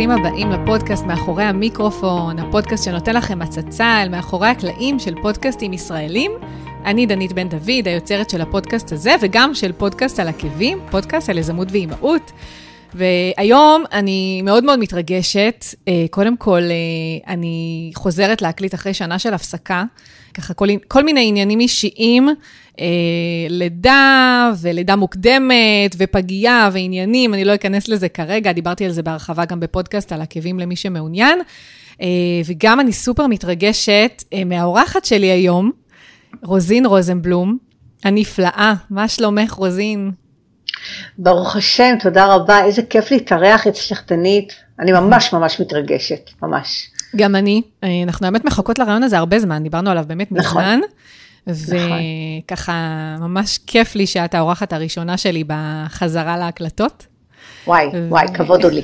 וברוכים הבאים לפודקאסט מאחורי המיקרופון, הפודקאסט שנותן לכם הצצה אל מאחורי הקלעים של פודקאסטים ישראלים. אני דנית בן דוד, היוצרת של הפודקאסט הזה, וגם של פודקאסט על עקבים, פודקאסט על יזמות ואימהות. והיום אני מאוד מאוד מתרגשת. אה, קודם כל, אה, אני חוזרת להקליט אחרי שנה של הפסקה, ככה כל, כל מיני עניינים אישיים, אה, לידה ולידה מוקדמת ופגייה ועניינים, אני לא אכנס לזה כרגע, דיברתי על זה בהרחבה גם בפודקאסט על עקבים למי שמעוניין. וגם אני סופר מתרגשת מהאורחת שלי היום, רוזין רוזנבלום, הנפלאה. מה שלומך, רוזין? ברוך השם, תודה רבה, איזה כיף להתארח אצלך דנית, אני ממש ממש מתרגשת, ממש. גם אני, אנחנו באמת מחכות לרעיון הזה הרבה זמן, דיברנו עליו באמת נכון. מזמן. וככה, ממש כיף לי שאת האורחת הראשונה שלי בחזרה להקלטות. וואי, וואי, כבוד הוא לי.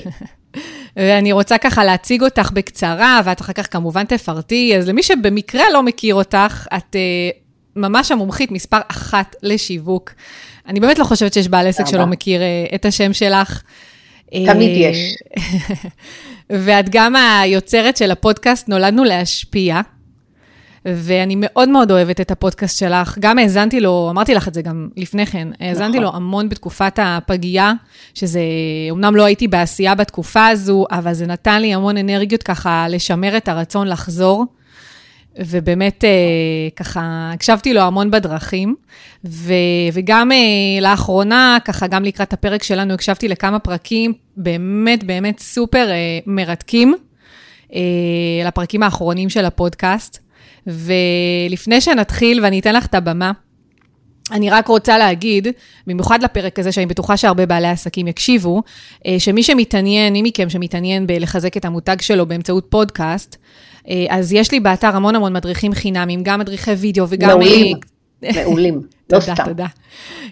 ואני רוצה ככה להציג אותך בקצרה, ואת אחר כך כמובן תפרטי. אז למי שבמקרה לא מכיר אותך, את uh, ממש המומחית מספר אחת לשיווק. אני באמת לא חושבת שיש בעל עסק שלא מכיר uh, את השם שלך. תמיד uh, יש. ואת גם היוצרת של הפודקאסט נולדנו להשפיע. ואני מאוד מאוד אוהבת את הפודקאסט שלך. גם האזנתי לו, אמרתי לך את זה גם לפני כן, האזנתי נכון. לו המון בתקופת הפגייה, שזה, אמנם לא הייתי בעשייה בתקופה הזו, אבל זה נתן לי המון אנרגיות ככה לשמר את הרצון לחזור. ובאמת, אה, ככה, הקשבתי לו המון בדרכים, ו, וגם אה, לאחרונה, ככה, גם לקראת הפרק שלנו, הקשבתי לכמה פרקים באמת, באמת סופר אה, מרתקים, לפרקים האחרונים של הפודקאסט. ולפני שנתחיל ואני אתן לך את הבמה, אני רק רוצה להגיד, במיוחד לפרק הזה, שאני בטוחה שהרבה בעלי עסקים יקשיבו, אה, שמי שמתעניין, מי מכם שמתעניין בלחזק את המותג שלו באמצעות פודקאסט, אה, אז יש לי באתר המון המון מדריכים חינמים, גם מדריכי וידאו וגם... מעולים, מעולים. לא תודה, תודה.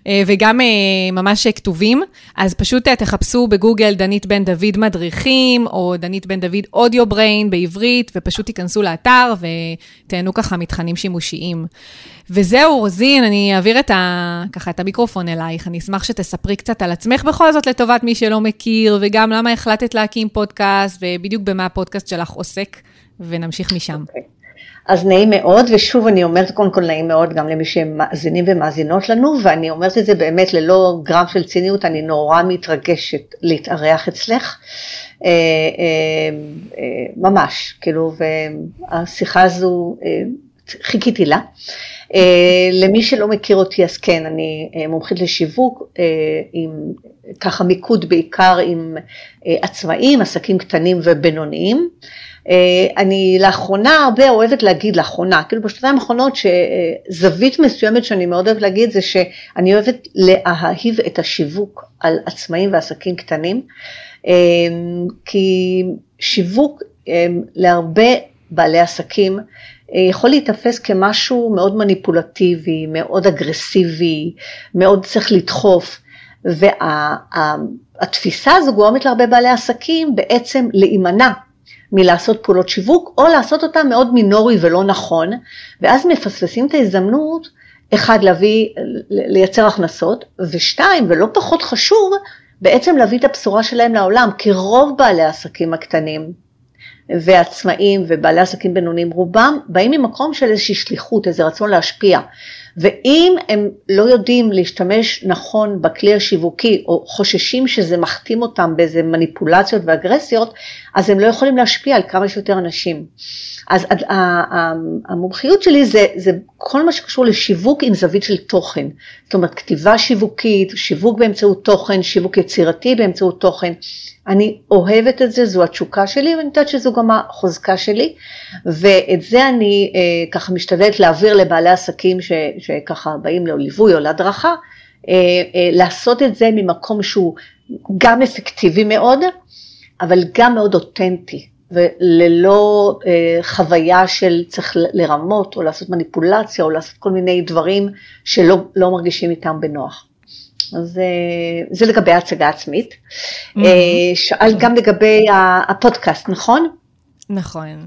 אה, וגם אה, ממש כתובים, אז פשוט אה, תחפשו בגוגל דנית בן דוד מדריכים, או דנית בן דוד אודיו בריין בעברית, ופשוט תיכנסו לאתר ותהנו ככה מתכנים שימושיים. וזהו, רוזין, אני אעביר את ה, ככה את המיקרופון אלייך. אני אשמח שתספרי קצת על עצמך בכל זאת לטובת מי שלא מכיר, וגם למה החלטת להקים פודקאסט, ובדיוק במה הפודקאסט שלך עוסק, ונמשיך משם. Okay. אז נעים מאוד, ושוב אני אומרת קודם כל נעים מאוד גם למי שמאזינים ומאזינות לנו, ואני אומרת את זה באמת ללא גרם של ציניות, אני נורא מתרגשת להתארח אצלך, אה, אה, אה, ממש, כאילו, והשיחה הזו, חיכיתי לה. למי שלא מכיר אותי, אז כן, אני מומחית לשיווק, עם ככה מיקוד בעיקר עם עצמאים, עסקים קטנים ובינוניים. אה, אני לאחרונה הרבה אוהבת להגיד, לאחרונה, כאילו בשנתיים האחרונות שזווית מסוימת שאני מאוד אוהבת להגיד זה שאני אוהבת להאהיב את השיווק על עצמאים ועסקים קטנים, אה, כי שיווק אה, להרבה בעלי עסקים יכול להיתפס כמשהו מאוד מניפולטיבי, מאוד אגרסיבי, מאוד צריך לדחוף. והתפיסה הזו גורמת להרבה בעלי עסקים בעצם להימנע מלעשות פעולות שיווק, או לעשות אותם מאוד מינורי ולא נכון, ואז מפספסים את ההזדמנות, אחד, להביא, לייצר הכנסות, ושתיים, ולא פחות חשוב, בעצם להביא את הבשורה שלהם לעולם, כי רוב בעלי העסקים הקטנים ועצמאים ובעלי עסקים בינוניים, רובם באים ממקום של איזושהי שליחות, איזה רצון להשפיע. ואם הם לא יודעים להשתמש נכון בכלי השיווקי, או חוששים שזה מחתים אותם באיזה מניפולציות ואגרסיות, אז הם לא יכולים להשפיע על כמה שיותר אנשים. אז המומחיות שלי זה, זה כל מה שקשור לשיווק עם זווית של תוכן. זאת אומרת, כתיבה שיווקית, שיווק באמצעות תוכן, שיווק יצירתי באמצעות תוכן. אני אוהבת את זה, זו התשוקה שלי, ואני יודעת שזו גם החוזקה שלי, ואת זה אני אה, ככה משתדלת להעביר לבעלי עסקים ש, שככה באים ליווי או להדרכה, אה, אה, לעשות את זה ממקום שהוא גם אפקטיבי מאוד, אבל גם מאוד אותנטי. וללא אה, חוויה של צריך לרמות או לעשות מניפולציה או לעשות כל מיני דברים שלא לא מרגישים איתם בנוח. אז זה לגבי ההצגה העצמית. Mm-hmm. שאל גם לגבי הפודקאסט, נכון? נכון.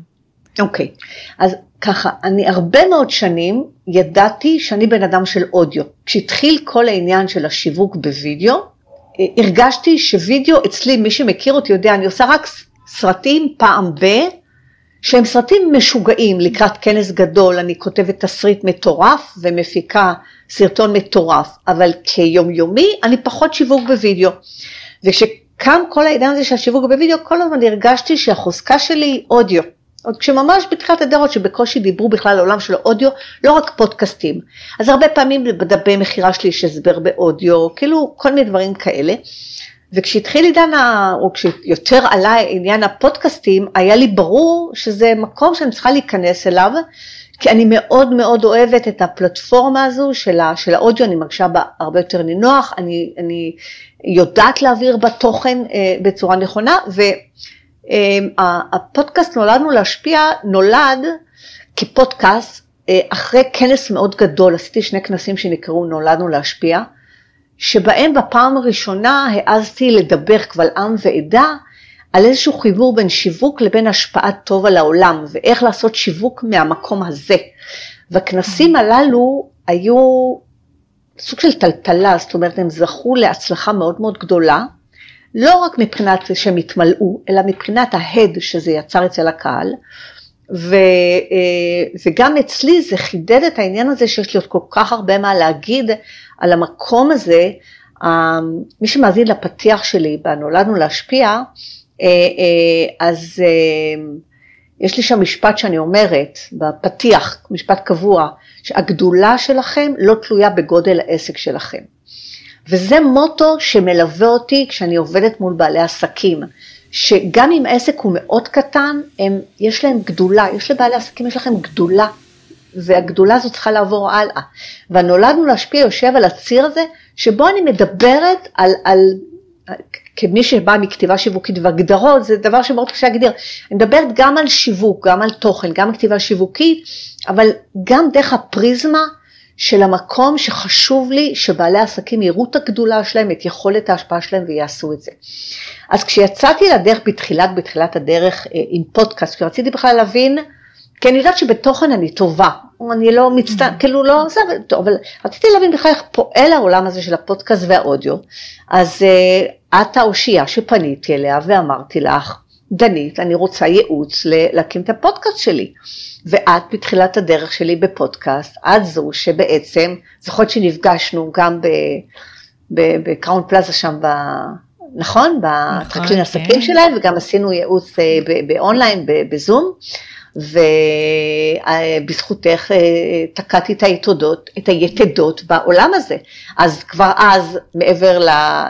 אוקיי, okay. אז ככה, אני הרבה מאוד שנים ידעתי שאני בן אדם של אודיו. כשהתחיל כל העניין של השיווק בווידאו, הרגשתי שווידאו אצלי, מי שמכיר אותי יודע, אני עושה רק סרטים פעם ב... שהם סרטים משוגעים לקראת כנס גדול, אני כותבת תסריט מטורף ומפיקה סרטון מטורף, אבל כיומיומי אני פחות שיווק בווידאו. וכשקם כל העידן הזה של השיווק בווידאו, כל הזמן הרגשתי שהחוזקה שלי היא אודיו. עוד כשממש בתחילת הדרך שבקושי דיברו בכלל על העולם של האודיו, לא רק פודקאסטים. אז הרבה פעמים בדפי מכירה שלי יש הסבר באודיו, כאילו כל מיני דברים כאלה. וכשהתחיל עידן, או כשיותר עלה עניין הפודקאסטים, היה לי ברור שזה מקום שאני צריכה להיכנס אליו, כי אני מאוד מאוד אוהבת את הפלטפורמה הזו של, ה, של האודיו, אני מרגישה בה הרבה יותר נינוח, אני, אני יודעת להעביר בה תוכן אה, בצורה נכונה, והפודקאסט אה, נולדנו להשפיע, נולד כפודקאסט אה, אחרי כנס מאוד גדול, עשיתי שני כנסים שנקראו נולדנו להשפיע, שבהם בפעם הראשונה העזתי לדבר קבל עם ועדה על איזשהו חיבור בין שיווק לבין השפעת טוב על העולם, ואיך לעשות שיווק מהמקום הזה. והכנסים הללו היו סוג של טלטלה, זאת אומרת הם זכו להצלחה מאוד מאוד גדולה, לא רק מבחינת שהם התמלאו, אלא מבחינת ההד שזה יצר אצל הקהל, ו, אה, וגם אצלי זה חידד את העניין הזה שיש לי עוד כל כך הרבה מה להגיד על המקום הזה. אה, מי שמאזין לפתיח שלי ב"נולדנו להשפיע", אה, אז יש לי שם משפט שאני אומרת בפתיח, משפט קבוע, שהגדולה שלכם לא תלויה בגודל העסק שלכם. וזה מוטו שמלווה אותי כשאני עובדת מול בעלי עסקים. שגם אם עסק הוא מאוד קטן, הם, יש להם גדולה, יש לבעלי עסקים, יש לכם גדולה, והגדולה הזאת צריכה לעבור הלאה. והנולדנו להשפיע יושב על הציר הזה, שבו אני מדברת על, על כמי שבאה מכתיבה שיווקית והגדרות, זה דבר שמאוד קשה להגדיר. אני מדברת גם על שיווק, גם על תוכן, גם על כתיבה שיווקית, אבל גם דרך הפריזמה של המקום שחשוב לי שבעלי עסקים יראו את הגדולה שלהם, את יכולת ההשפעה שלהם ויעשו את זה. אז כשיצאתי לדרך בתחילת, בתחילת הדרך אה, עם פודקאסט, כשרציתי בכלל להבין, כי אני יודעת שבתוכן אני טובה, אני לא מצטער, mm-hmm. כאילו לא, זה, טוב, אבל רציתי להבין בכלל איך פועל העולם הזה של הפודקאסט והאודיו, אז uh, את האושייה שפניתי אליה ואמרתי לך, דנית, אני רוצה ייעוץ להקים את הפודקאסט שלי. ואת בתחילת הדרך שלי בפודקאסט, את זו שבעצם, זוכרת שנפגשנו גם בקראון פלאזה שם, ב, נכון? נכון, בטרקלין כן. עסקים שלהם, וגם עשינו ייעוץ אה, באונליין, בזום. ובזכותך אה, תקעתי את היתודות, את היתדות בעולם הזה. אז כבר אז, מעבר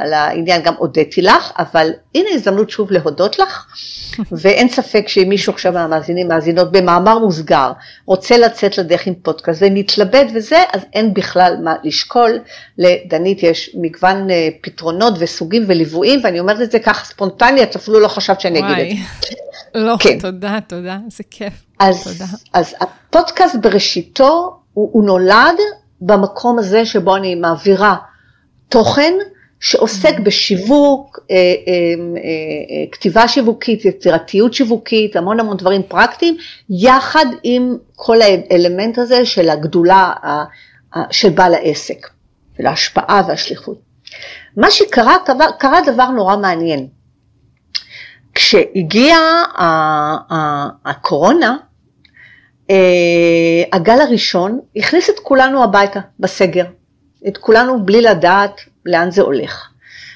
לעניין, גם הודיתי לך, אבל הנה הזדמנות שוב להודות לך, ואין ספק שאם מישהו עכשיו מהמאזינים, מאזינות, במאמר מוסגר, רוצה לצאת לדרך עם פודקאסט ומתלבט וזה, אז אין בכלל מה לשקול. לדנית יש מגוון אה, פתרונות וסוגים וליוויים, ואני אומרת את זה ככה ספונטני, את אפילו לא חשבת שאני אגיד את זה. לא, כן. תודה, תודה, איזה כיף. אז, תודה. אז הפודקאסט בראשיתו, הוא, הוא נולד במקום הזה שבו אני מעבירה תוכן שעוסק mm-hmm. בשיווק, אה, אה, אה, כתיבה שיווקית, יצירתיות שיווקית, המון המון דברים פרקטיים, יחד עם כל האלמנט הזה של הגדולה של בעל העסק, ולהשפעה והשליחות. מה שקרה, קרה דבר נורא מעניין. כשהגיעה הקורונה, אה, הגל הראשון הכניס את כולנו הביתה בסגר, את כולנו בלי לדעת לאן זה הולך.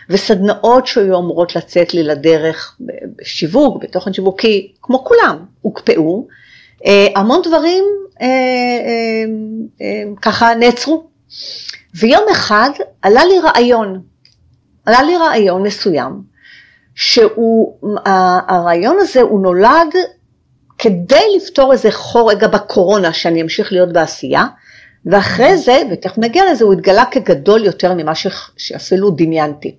וסדנאות שהיו אמורות לצאת לי לדרך בשיווק, בתוכן שיווקי, כמו כולם, הוקפאו. אה, המון דברים אה, ככה נעצרו. ויום אחד עלה לי רעיון, עלה לי רעיון מסוים, שהרעיון הזה הוא נולד כדי לפתור איזה חור רגע בקורונה שאני אמשיך להיות בעשייה, ואחרי זה, ותכף נגיע לזה, הוא התגלה כגדול יותר ממה שאפילו דמיינתי.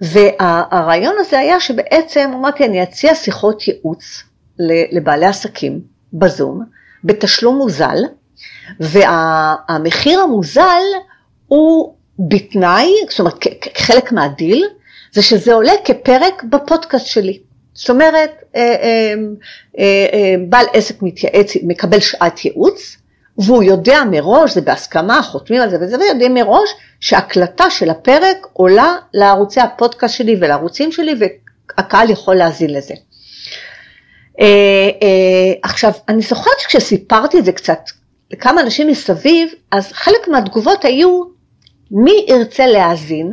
והרעיון הזה היה שבעצם אמרתי, אני אציע שיחות ייעוץ לבעלי עסקים בזום, בתשלום מוזל, והמחיר המוזל הוא בתנאי, זאת אומרת, כחלק מהדיל, זה שזה עולה כפרק בפודקאסט שלי. זאת אומרת, אה, אה, אה, בעל עסק מתייעץ, מקבל שעת ייעוץ, והוא יודע מראש, זה בהסכמה, חותמים על זה וזה, ויודעים מראש שהקלטה של הפרק עולה לערוצי הפודקאסט שלי ולערוצים שלי, והקהל יכול להאזין לזה. עכשיו, אני זוכרת שכשסיפרתי את זה קצת לכמה אנשים מסביב, אז חלק מהתגובות היו, מי ירצה להאזין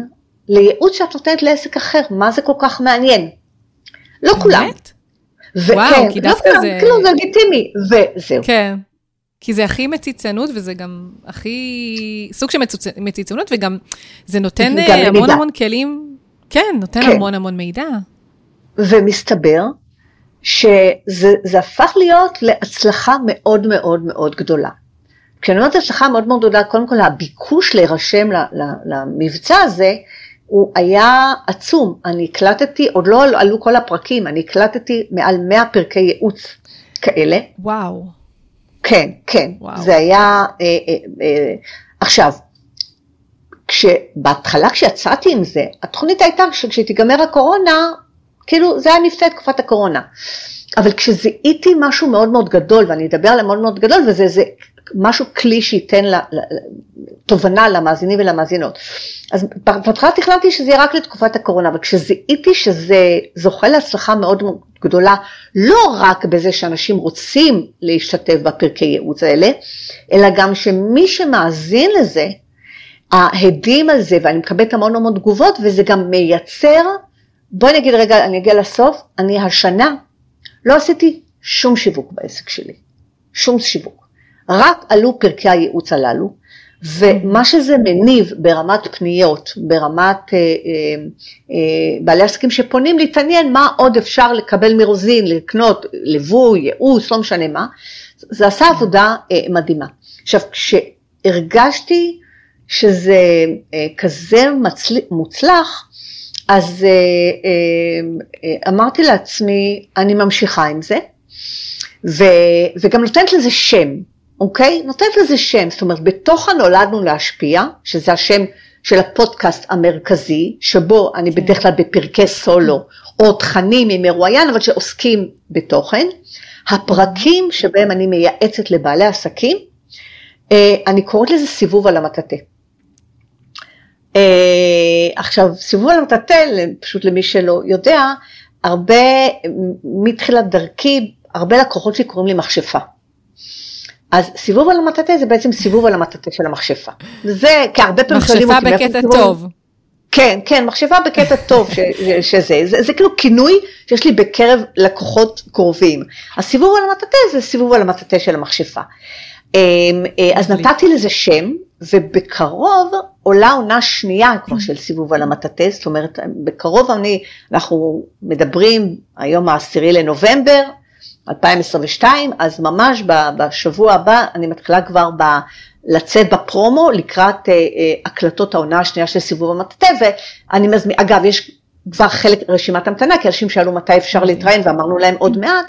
לייעוץ שאת נותנת לעסק אחר, מה זה כל כך מעניין? לא כולם. וכן, וואו, כי לא דווקא לא זה... כאילו זה לגיטימי, וזהו. כן. כי זה הכי מציצנות, וזה גם הכי... סוג של מצוצ... מציצנות, וגם זה נותן גם המון מידע. המון כלים, כן, נותן כן. המון המון מידע. ומסתבר שזה הפך להיות להצלחה מאוד מאוד מאוד גדולה. כשאני אומרת הצלחה מאוד מאוד גדולה, קודם כל הביקוש להירשם למבצע הזה, הוא היה עצום. אני הקלטתי, עוד לא עלו כל הפרקים, אני הקלטתי מעל 100 פרקי ייעוץ כאלה. וואו. כן, כן. וואו. זה היה... אה, אה, אה, עכשיו, כשבהתחלה כשיצאתי עם זה, התוכנית הייתה שכשתיגמר הקורונה, כאילו זה היה את תקופת הקורונה. אבל כשזיהיתי משהו מאוד מאוד גדול, ואני אדבר על מאוד מאוד גדול, וזה זה משהו כלי שייתן לה, תובנה למאזינים ולמאזינות. אז בהתחלה תכננתי שזה יהיה רק לתקופת הקורונה, אבל כשזיהיתי שזה זוכה להצלחה מאוד גדולה, לא רק בזה שאנשים רוצים להשתתף בפרקי ייעוץ האלה, אלא גם שמי שמאזין לזה, ההדים על זה, ואני מקבלת המון המון תגובות, וזה גם מייצר, בואי נגיד רגע, אני אגיע לסוף, אני השנה לא עשיתי שום שיווק בעסק שלי, שום שיווק. רק עלו פרקי הייעוץ הללו, ומה שזה מניב ברמת פניות, ברמת אה, אה, אה, בעלי עסקים שפונים להתעניין מה עוד אפשר לקבל מרוזין, לקנות ליווי, ייעוץ, לא משנה מה, זה עשה עבודה אה, מדהימה. עכשיו, כשהרגשתי שזה אה, כזה מצל... מוצלח, אז אה, אה, אה, אמרתי לעצמי, אני ממשיכה עם זה, ו, וגם נותנת לזה שם, אוקיי? נותנת לזה שם, זאת אומרת, בתוך הנולדנו להשפיע, שזה השם של הפודקאסט המרכזי, שבו אני כן. בדרך כלל בפרקי סולו, או תכנים עם מרואיין, אבל שעוסקים בתוכן, הפרקים שבהם אני מייעצת לבעלי עסקים, אני קוראת לזה סיבוב על המטאטה. Uh, עכשיו, סיבוב על המטאטא, פשוט למי שלא יודע, הרבה, מתחילת דרכי, הרבה לקוחות שלי קוראים לי מכשפה. אז סיבוב על המטאטא זה בעצם סיבוב על המטאטא של המכשפה. זה, כי הרבה פעמים שואלים אותי... מכשפה בקטע טוב. כן, כן, מחשבה בקטע טוב ש, שזה, זה, זה כאילו כינוי שיש לי בקרב לקוחות קרובים. הסיבוב על המטאטא זה סיבוב על המטאטא של המכשפה. אמ, אה, אז נתתי לזה שם, ובקרוב עולה עונה שנייה כבר של סיבוב על המטאטא, זאת אומרת, בקרוב אני, אנחנו מדברים היום העשירי לנובמבר 2022, אז ממש בשבוע הבא אני מתחילה כבר ב... לצאת בפרומו לקראת אה, אה, הקלטות העונה השנייה של סיבוב המטאטא, ואני מזמין, אגב, יש כבר חלק רשימת המתנה, כי אנשים שאלו מתי אפשר להתראיין ואמרנו להם עוד מעט.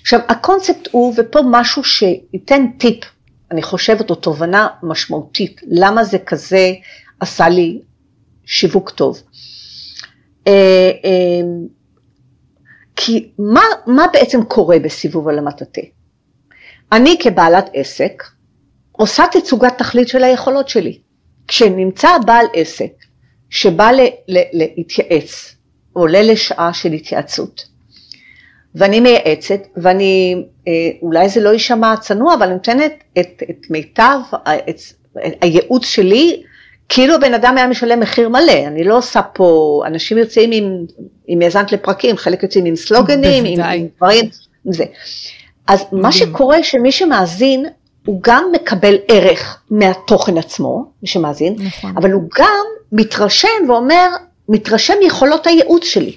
עכשיו, הקונספט הוא, ופה משהו שייתן טיפ אני חושבת, או תובנה משמעותית, למה זה כזה עשה לי שיווק טוב. אה, אה, כי מה, מה בעצם קורה בסיבוב על המטאטא? אני כבעלת עסק עושה תצוגת תכלית של היכולות שלי. כשנמצא בעל עסק שבא להתייעץ, עולה לשעה של התייעצות, ואני מייעצת, ואני, אה, אולי זה לא יישמע צנוע, אבל אני נותנת את, את מיטב, את, את הייעוץ שלי, כאילו הבן אדם היה משלם מחיר מלא, אני לא עושה פה, אנשים יוצאים עם, עם האזנת לפרקים, חלק יוצאים עם סלוגנים, עם, עם דברים, עם זה. אז מה שקורה שמי שמאזין, הוא גם מקבל ערך מהתוכן עצמו, מי שמאזין, נכון. אבל הוא גם מתרשם ואומר, מתרשם מיכולות הייעוץ שלי.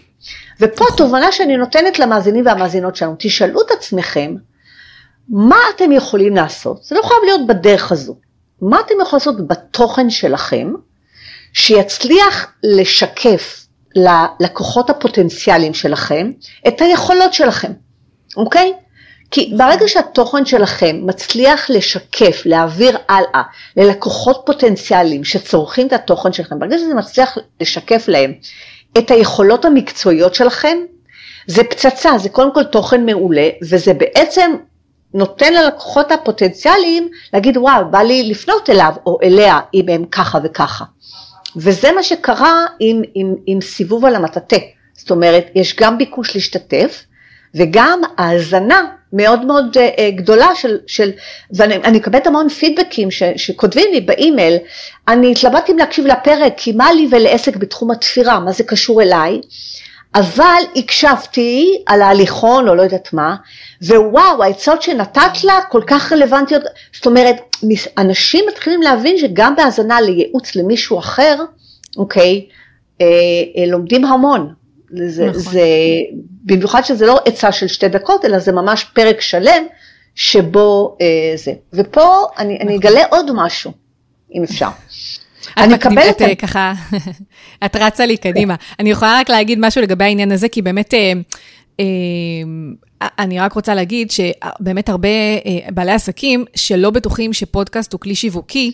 ופה התובנה שאני נותנת למאזינים והמאזינות שלנו, תשאלו את עצמכם, מה אתם יכולים לעשות? זה לא חייב להיות בדרך הזו. מה אתם יכולים לעשות בתוכן שלכם, שיצליח לשקף ללקוחות הפוטנציאליים שלכם את היכולות שלכם, אוקיי? כי ברגע שהתוכן שלכם מצליח לשקף, להעביר הלאה ללקוחות פוטנציאליים שצורכים את התוכן שלכם, ברגע שזה מצליח לשקף להם את היכולות המקצועיות שלכם, זה פצצה, זה קודם כל תוכן מעולה, וזה בעצם נותן ללקוחות הפוטנציאליים להגיד, וואו, בא לי לפנות אליו או אליה אם הם ככה וככה. וזה מה שקרה עם, עם, עם סיבוב על המטאטא. זאת אומרת, יש גם ביקוש להשתתף, וגם האזנה מאוד מאוד uh, גדולה של, של ואני מקבלת המון פידבקים ש, שכותבים לי באימייל, אני התלבטתי אם להקשיב לפרק, כי מה לי ולעסק בתחום התפירה, מה זה קשור אליי? אבל הקשבתי על ההליכון או לא יודעת מה, ווואו, העצות שנתת לה כל כך רלוונטיות, זאת אומרת, אנשים מתחילים להבין שגם בהאזנה לייעוץ למישהו אחר, אוקיי, אה, אה, לומדים המון. זה, נכון. זה, במיוחד שזה לא עצה של שתי דקות, אלא זה ממש פרק שלם שבו אה, זה. ופה אני, נכון. אני אגלה עוד משהו, אם אפשר. אני מקבלת... את אה, ככה, את רצה לי קדימה. אני יכולה רק להגיד משהו לגבי העניין הזה, כי באמת... אה, אה, אני רק רוצה להגיד שבאמת הרבה בעלי עסקים שלא בטוחים שפודקאסט הוא כלי שיווקי,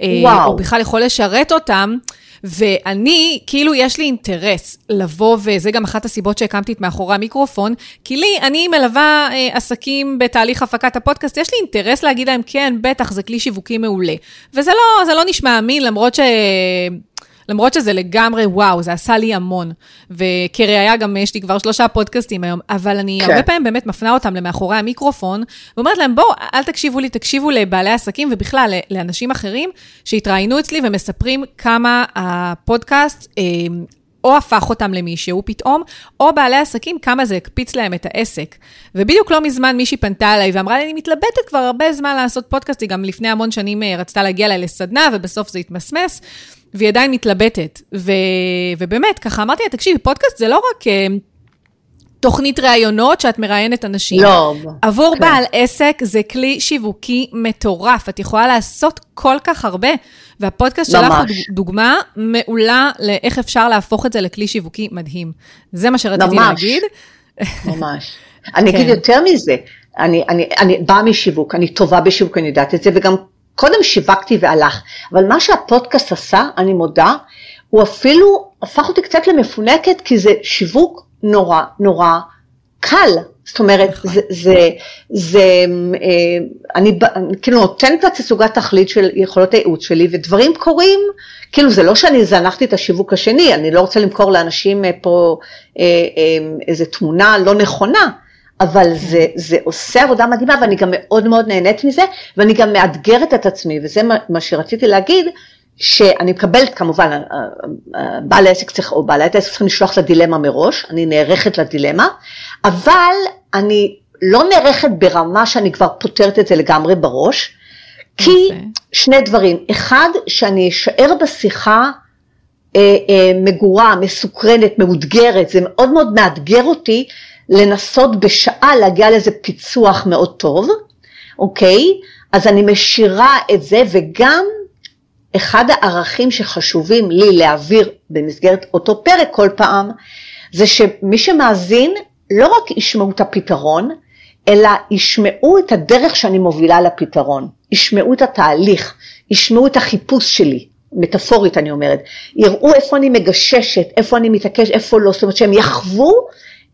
וואו. או בכלל יכול לשרת אותם, ואני, כאילו, יש לי אינטרס לבוא, וזה גם אחת הסיבות שהקמתי את מאחורי המיקרופון, כי לי, אני מלווה אה, עסקים בתהליך הפקת הפודקאסט, יש לי אינטרס להגיד להם, כן, בטח, זה כלי שיווקי מעולה. וזה לא, לא נשמע אמין, למרות ש... למרות שזה לגמרי וואו, זה עשה לי המון. וכראיה גם יש לי כבר שלושה פודקאסטים היום, אבל אני כן. הרבה פעמים באמת מפנה אותם למאחורי המיקרופון, ואומרת להם, בואו, אל תקשיבו לי, תקשיבו לבעלי עסקים, ובכלל, לאנשים אחרים שהתראיינו אצלי ומספרים כמה הפודקאסט, אה, או הפך אותם למישהו פתאום, או בעלי עסקים, כמה זה הקפיץ להם את העסק. ובדיוק לא מזמן מישהי פנתה אליי ואמרה לי, אני מתלבטת כבר הרבה זמן לעשות פודקאסט, היא גם לפני המון שנים אה, רצתה להגיע אליי לסדנה, ובסוף זה התמסמס. והיא עדיין מתלבטת. ו... ובאמת, ככה אמרתי לה, תקשיבי, פודקאסט זה לא רק uh, תוכנית ראיונות שאת מראיינת אנשים. לא. עבור כן. בעל עסק זה כלי שיווקי מטורף, את יכולה לעשות כל כך הרבה. והפודקאסט שלך הוא דוגמה מעולה לאיך אפשר להפוך את זה לכלי שיווקי מדהים. זה מה שרציתי ממש. להגיד. ממש. אני אגיד כן. יותר מזה, אני, אני, אני באה משיווק, אני טובה בשיווק, אני יודעת את זה, וגם קודם שיווקתי והלך, אבל מה שהפודקאסט עשה, אני מודה, הוא אפילו הפך אותי קצת למפונקת, כי זה שיווק נורא נורא קל. זאת אומרת, נכון. זה, זה, זה אה, אני, אני כאילו נותנת לתצוגת תכלית של יכולות הייעוץ שלי, ודברים קורים, כאילו זה לא שאני זנחתי את השיווק השני, אני לא רוצה למכור לאנשים אה, פה אה, איזה תמונה לא נכונה, אבל. זה, זה עושה עבודה מדהימה ואני גם מאוד מאוד נהנית מזה ואני גם מאתגרת את עצמי וזה מה, מה שרציתי להגיד שאני מקבלת כמובן, אה, אה, בעל העסק צריך, או בעלת העסק צריכים לשלוח את הדילמה מראש, אני נערכת לדילמה, אבל אני לא נערכת ברמה שאני כבר פותרת את זה לגמרי בראש, כי okay. שני דברים, אחד, שאני אשאר בשיחה אה, אה, מגורה, מסוקרנת, מאותגרת, זה מאוד מאוד מאתגר אותי לנסות בשעה להגיע לאיזה פיצוח מאוד טוב, אוקיי? אז אני משאירה את זה וגם אחד הערכים שחשובים לי להעביר במסגרת אותו פרק כל פעם, זה שמי שמאזין לא רק ישמעו את הפתרון, אלא ישמעו את הדרך שאני מובילה לפתרון, ישמעו את התהליך, ישמעו את החיפוש שלי, מטאפורית אני אומרת, יראו איפה אני מגששת, איפה אני מתעקש, איפה לא, זאת אומרת שהם יחוו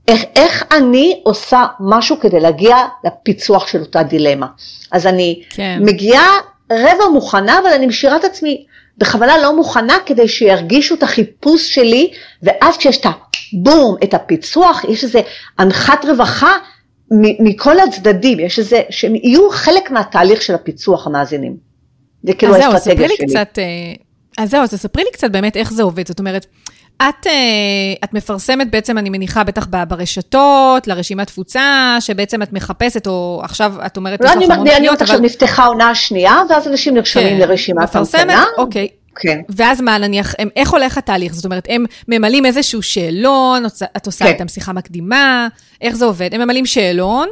איך, איך אני עושה משהו כדי להגיע לפיצוח של אותה דילמה. אז אני כן. מגיעה רבע מוכנה, אבל אני משאירה את עצמי בכוונה לא מוכנה כדי שירגישו את החיפוש שלי, ואז כשיש את הבום, את הפיצוח, יש איזה אנחת רווחה מכל הצדדים, יש איזה, שהם יהיו חלק מהתהליך של הפיצוח המאזינים. זה כאילו האסטרטגיה שלי. קצת, אה, אז זהו, אז תספרי לי קצת באמת איך זה עובד, זאת אומרת, את, אה, את מפרסמת בעצם, אני מניחה, בטח ברשתות, לרשימת תפוצה, שבעצם את מחפשת, או עכשיו את אומרת, לא, אני, אני עכשיו נפתחה עונה שנייה, ואז אנשים נרשמים כן, לרשימת המתנה. מפרסמת, אוקיי. כן. ואז מה, נניח, הם, איך הולך התהליך? זאת אומרת, הם ממלאים איזשהו שאלון, את עושה כן. איתם שיחה מקדימה, איך זה עובד? הם ממלאים שאלון,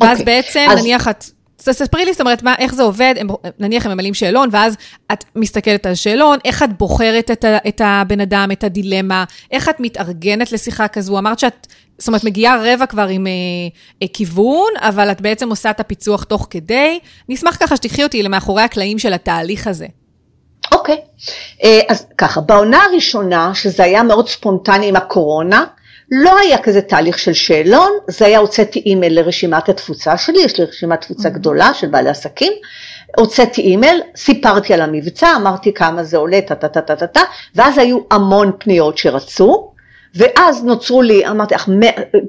ואז אוקיי. בעצם, אז... נניח את... אז תספרי לי, זאת אומרת, מה, איך זה עובד, הם, נניח הם ממלאים שאלון, ואז את מסתכלת על שאלון, איך את בוחרת את, ה, את הבן אדם, את הדילמה, איך את מתארגנת לשיחה כזו, אמרת שאת, זאת אומרת, מגיעה רבע כבר עם אה, אה, כיוון, אבל את בעצם עושה את הפיצוח תוך כדי. אני אשמח ככה שתיקחי אותי למאחורי הקלעים של התהליך הזה. אוקיי, okay. אה, אז ככה, בעונה הראשונה, שזה היה מאוד ספונטני עם הקורונה, לא היה כזה תהליך של שאלון, זה היה הוצאתי אימייל לרשימת התפוצה שלי, יש לי רשימת תפוצה mm-hmm. גדולה של בעלי עסקים, הוצאתי אימייל, סיפרתי על המבצע, אמרתי כמה זה עולה, טה טה טה טה טה, ואז היו המון פניות שרצו, ואז נוצרו לי, אמרתי לך,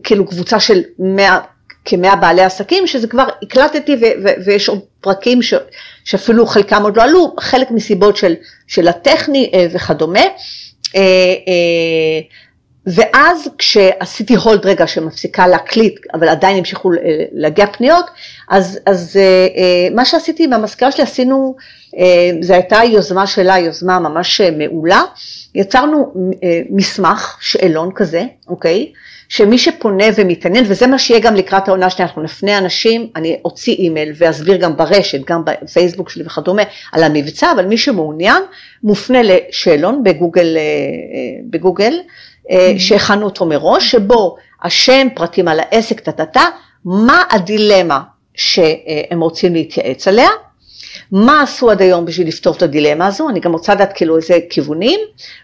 כאילו קבוצה של 100, כמאה בעלי עסקים, שזה כבר הקלטתי ו- ו- ויש עוד פרקים ש- שאפילו חלקם עוד לא עלו, חלק מסיבות של, של הטכני אה, וכדומה. אה, אה, ואז כשעשיתי הולד רגע שמפסיקה להקליט, אבל עדיין המשיכו להגיע פניות, אז, אז מה שעשיתי עם המזכירה שלי עשינו, זו הייתה יוזמה שלה, יוזמה ממש מעולה, יצרנו מסמך, שאלון כזה, אוקיי? שמי שפונה ומתעניין, וזה מה שיהיה גם לקראת העונה השנייה, אנחנו נפנה אנשים, אני אוציא אימייל ואסביר גם ברשת, גם בפייסבוק שלי וכדומה, על המבצע, אבל מי שמעוניין, מופנה לשאלון בגוגל, אה, בגוגל. שהכנו אותו מראש, שבו השם, פרטים על העסק, טה-טה-טה, מה הדילמה שהם רוצים להתייעץ עליה, מה עשו עד היום בשביל לפתור את הדילמה הזו, אני גם רוצה לדעת כאילו איזה כיוונים,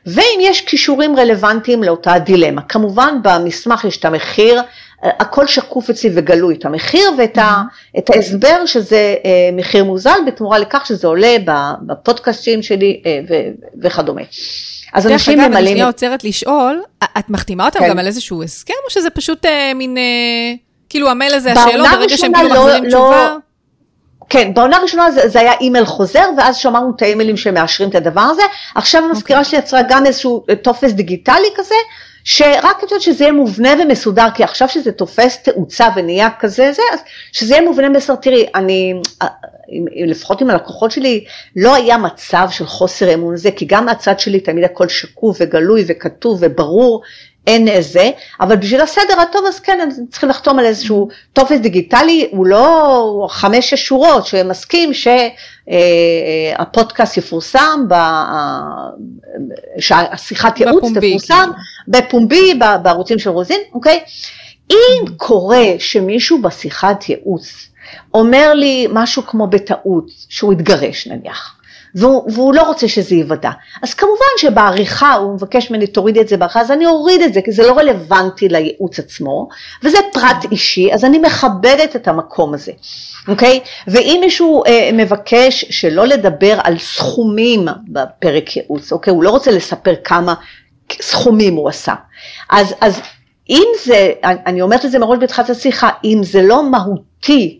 ואם יש כישורים רלוונטיים לאותה דילמה. כמובן במסמך יש את המחיר, הכל שקוף אצלי וגלוי, את המחיר ואת ה, את ההסבר שזה אה, מחיר מוזל, בתמורה לכך שזה עולה בפודקאסטים שלי אה, ו, וכדומה. אז אנשים ממלאים... דרך אגב, אני שנייה עוצרת לשאול, את מחתימה אותם כן. גם על איזשהו הסכם, או שזה פשוט אה, מין, אה, כאילו המייל הזה, השאלות, ברגע שהם כאילו לא, מחזירים לא, תשובה? כן, בעונה הראשונה זה, זה היה אימייל חוזר, ואז שמענו את האימיילים שמאשרים את הדבר הזה. עכשיו המזכירה okay. אוקיי. שלי יצרה גם איזשהו טופס דיגיטלי כזה, שרק את יודעת שזה יהיה מובנה ומסודר, כי עכשיו שזה תופס תאוצה ונהיה כזה זה, אז שזה יהיה מובנה ומסודר. תראי, אני, לפחות עם הלקוחות שלי, לא היה מצב של חוסר אמון זה, כי גם מהצד שלי תמיד הכל שקוף וגלוי וכתוב וברור, אין איזה, אבל בשביל הסדר הטוב אז כן, צריכים לחתום על איזשהו טופס דיגיטלי, הוא לא חמש-שש שורות, שמסכים שהפודקאסט יפורסם, שהשיחת ייעוץ תפורסם כן. בפומבי, בערוצים של רוזין, אוקיי? אם קורה שמישהו בשיחת ייעוץ אומר לי משהו כמו בטעות, שהוא התגרש נניח, והוא, והוא לא רוצה שזה ייוודע. אז כמובן שבעריכה הוא מבקש ממני תורידי את זה בעריכה, אז אני אוריד את זה, כי זה לא רלוונטי לייעוץ עצמו, וזה פרט אישי, אז אני מכבדת את המקום הזה, אוקיי? ואם מישהו אה, מבקש שלא לדבר על סכומים בפרק ייעוץ, אוקיי? הוא לא רוצה לספר כמה סכומים הוא עשה. אז, אז אם זה, אני אומרת את זה מראש בתחילת השיחה, אם זה לא מהותי,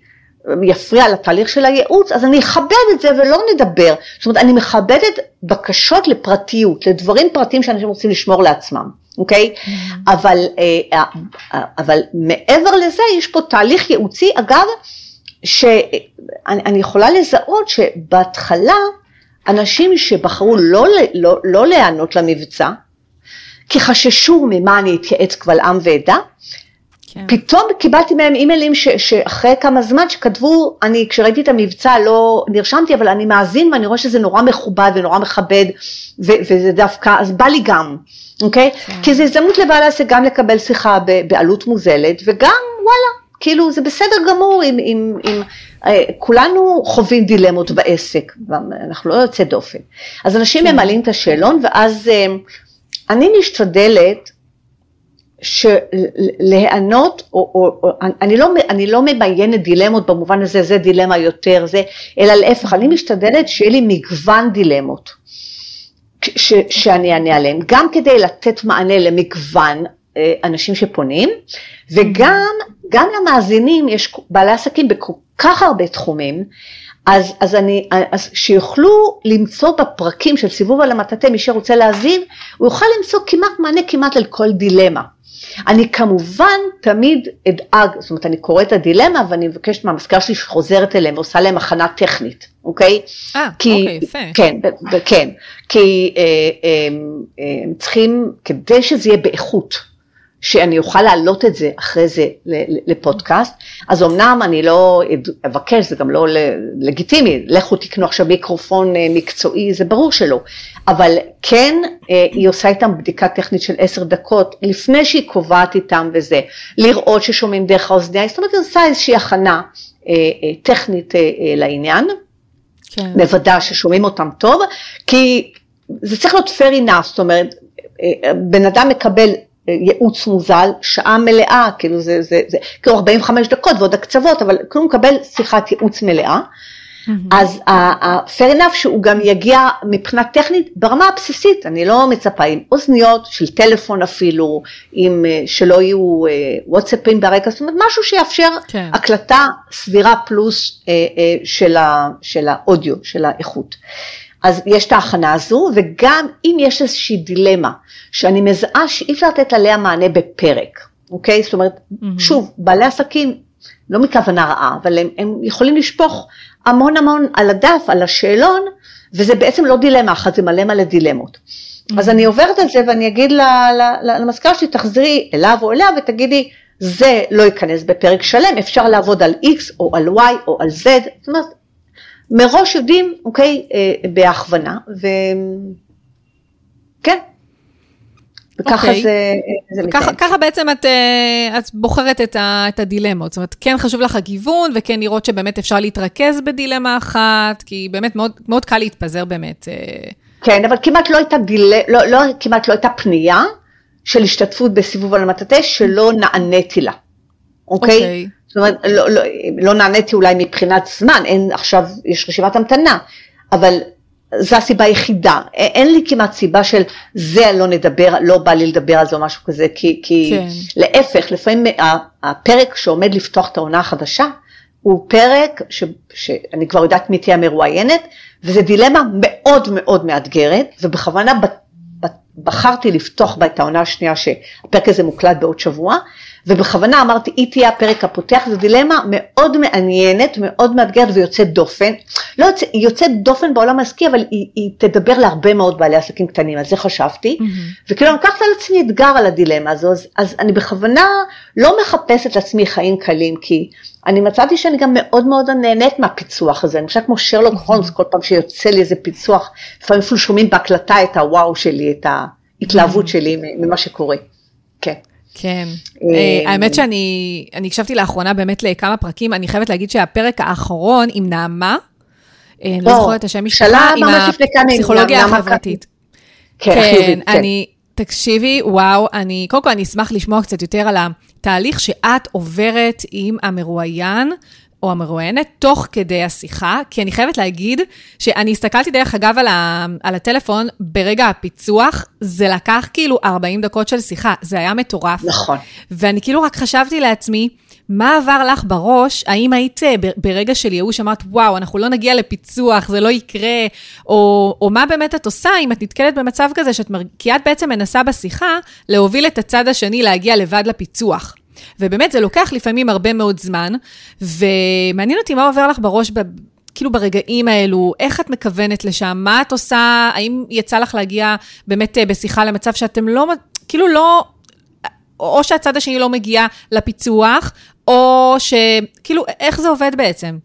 יפריע לתהליך של הייעוץ, אז אני אכבד את זה ולא נדבר. זאת אומרת, אני מכבדת בקשות לפרטיות, לדברים פרטיים שאנשים רוצים לשמור לעצמם, אוקיי? Mm-hmm. אבל, אה, אה, אבל מעבר לזה, יש פה תהליך ייעוצי, אגב, שאני יכולה לזהות שבהתחלה, אנשים שבחרו לא, לא, לא להיענות למבצע, כי חששו ממה אני אתייעץ קבל עם ועדה, כן. פתאום קיבלתי מהם אימיילים ש, שאחרי כמה זמן שכתבו, אני כשראיתי את המבצע לא נרשמתי, אבל אני מאזין ואני רואה שזה נורא מכובד ונורא מכבד, ו, וזה דווקא, אז בא לי גם, אוקיי? כן. כי זו הזדמנות לבעל העסק גם לקבל שיחה בעלות מוזלת, וגם וואלה, כאילו זה בסדר גמור אם, אם, אם אה, כולנו חווים דילמות בעסק, אנחנו לא יוצא דופן. אז אנשים כן. ממלאים את השאלון ואז אה, אני משתדלת שלהיענות, או, או, או, אני, לא, אני לא ממיינת דילמות במובן הזה, זה דילמה יותר זה, אלא להפך, אני משתדלת שיהיה לי מגוון דילמות ש, שאני אענה עליהן, גם כדי לתת מענה למגוון אה, אנשים שפונים, וגם גם למאזינים, יש בעלי עסקים בכל כך הרבה תחומים, אז, אז, אני, אז שיוכלו למצוא בפרקים של סיבוב על המטאטא, מי שרוצה להאזין, הוא יוכל למצוא כמעט מענה כמעט על כל דילמה. אני כמובן תמיד אדאג, זאת אומרת אני קוראת את הדילמה ואני מבקשת מהמזכירה שלי שחוזרת אליהם ועושה להם הכנה טכנית, אוקיי? אה, אוקיי, יפה. כן, כן, כי אה, אה, הם צריכים, כדי שזה יהיה באיכות, שאני אוכל להעלות את זה אחרי זה לפודקאסט, אז אמנם אני לא אבקש, זה גם לא לגיטימי, לכו תקנו עכשיו מיקרופון אה, מקצועי, זה ברור שלא, אבל כן אה, היא עושה איתם בדיקה טכנית של עשר דקות, לפני שהיא קובעת איתם וזה, לראות ששומעים דרך האוזניה, זאת אומרת היא עושה איזושהי הכנה אה, טכנית לעניין, כן. מוודא ששומעים אותם טוב, כי זה צריך להיות fair enough, זאת אומרת, בן אדם מקבל ייעוץ מוזל, שעה מלאה, כאילו זה, זה, זה כאילו 45 דקות ועוד הקצוות, אבל כאילו מקבל שיחת ייעוץ מלאה, אז fair enough שהוא גם יגיע מבחינה טכנית ברמה הבסיסית, אני לא מצפה עם אוזניות של טלפון אפילו, עם, אה, שלא יהיו אה, וואטסאפים ברקע, זאת אומרת משהו שיאפשר כן. הקלטה סבירה פלוס אה, של, ה, של האודיו, של האיכות. אז יש את ההכנה הזו, וגם אם יש איזושהי דילמה שאני מזהה שאי אפשר לתת עליה מענה בפרק, אוקיי? זאת אומרת, mm-hmm. שוב, בעלי עסקים, לא מכוונה רעה, אבל הם, הם יכולים לשפוך המון המון על הדף, על השאלון, וזה בעצם לא דילמה אחת, זה מלא מלא דילמות. Mm-hmm. אז אני עוברת על זה ואני אגיד למזכירה שלי, תחזרי אליו או אליה ותגידי, זה לא ייכנס בפרק שלם, אפשר לעבוד על X או על Y או על Z, זאת אומרת, מראש יודעים, אוקיי, אה, בהכוונה, וכן. וככה אוקיי. זה, זה וככה, ככה בעצם את, אה, את בוחרת את, ה, את הדילמות. זאת אומרת, כן חשוב לך הגיוון, וכן לראות שבאמת אפשר להתרכז בדילמה אחת, כי באמת מאוד, מאוד קל להתפזר באמת. אה. כן, אבל כמעט לא הייתה, דיל... לא, לא, כמעט לא הייתה פנייה של השתתפות בסיבוב על המטאטה שלא נעניתי לה, אוקיי? אוקיי. זאת אומרת, לא, לא, לא נעניתי אולי מבחינת זמן, אין עכשיו, יש רשימת המתנה, אבל זו הסיבה היחידה, אין לי כמעט סיבה של זה לא נדבר, לא בא לי לדבר על זה או משהו כזה, כי, כי כן. להפך, לפעמים הפרק שעומד לפתוח את העונה החדשה, הוא פרק ש, שאני כבר יודעת מי תהיה המרואיינת, וזו דילמה מאוד מאוד מאתגרת, ובכוונה בחרתי לפתוח בה את העונה השנייה, שהפרק הזה מוקלט בעוד שבוע, ובכוונה אמרתי, היא תהיה הפרק הפותח, זו דילמה מאוד מעניינת, מאוד מאתגרת ויוצאת דופן. לא יוצא, יוצאת דופן בעולם העסקי, אבל היא, היא תדבר להרבה מאוד בעלי עסקים קטנים, על זה חשבתי. Mm-hmm. וכאילו לקחת על עצמי אתגר על הדילמה הזו, אז, אז אני בכוונה לא מחפשת לעצמי חיים קלים, כי אני מצאתי שאני גם מאוד מאוד נהנית מהפיצוח הזה, אני חושבת כמו שרלוק. הולמס, כל פעם שיוצא לי איזה פיצוח, לפעמים אפילו שומעים בהקלטה את הוואו שלי, את ההתלהבות mm-hmm. שלי ממה שקורה. כן. כן. אה, האמת שאני הקשבתי לאחרונה באמת לכמה פרקים, אני חייבת להגיד שהפרק האחרון עם נעמה, אה, אני לא זוכרת את השם משפחה, עם הפסיכולוגיה החברתית. כן, כן, אני, תקשיבי, וואו, אני, קודם כל אני אשמח לשמוע קצת יותר על התהליך שאת עוברת עם המרואיין, או המרואיינת תוך כדי השיחה, כי אני חייבת להגיד שאני הסתכלתי דרך אגב על, ה, על הטלפון ברגע הפיצוח, זה לקח כאילו 40 דקות של שיחה, זה היה מטורף. נכון. ואני כאילו רק חשבתי לעצמי, מה עבר לך בראש? האם היית אה, ברגע של ייאוש, אמרת, וואו, אנחנו לא נגיע לפיצוח, זה לא יקרה, או, או מה באמת את עושה אם את נתקלת במצב כזה, שאת, כי את בעצם מנסה בשיחה להוביל את הצד השני להגיע לבד לפיצוח. ובאמת, זה לוקח לפעמים הרבה מאוד זמן, ומעניין אותי מה עובר לך בראש ב... כאילו ברגעים האלו, איך את מכוונת לשם, מה את עושה, האם יצא לך להגיע באמת אה, בשיחה למצב שאתם לא, כאילו לא, או שהצד השני לא מגיע לפיצוח, או שכאילו, איך זה עובד בעצם?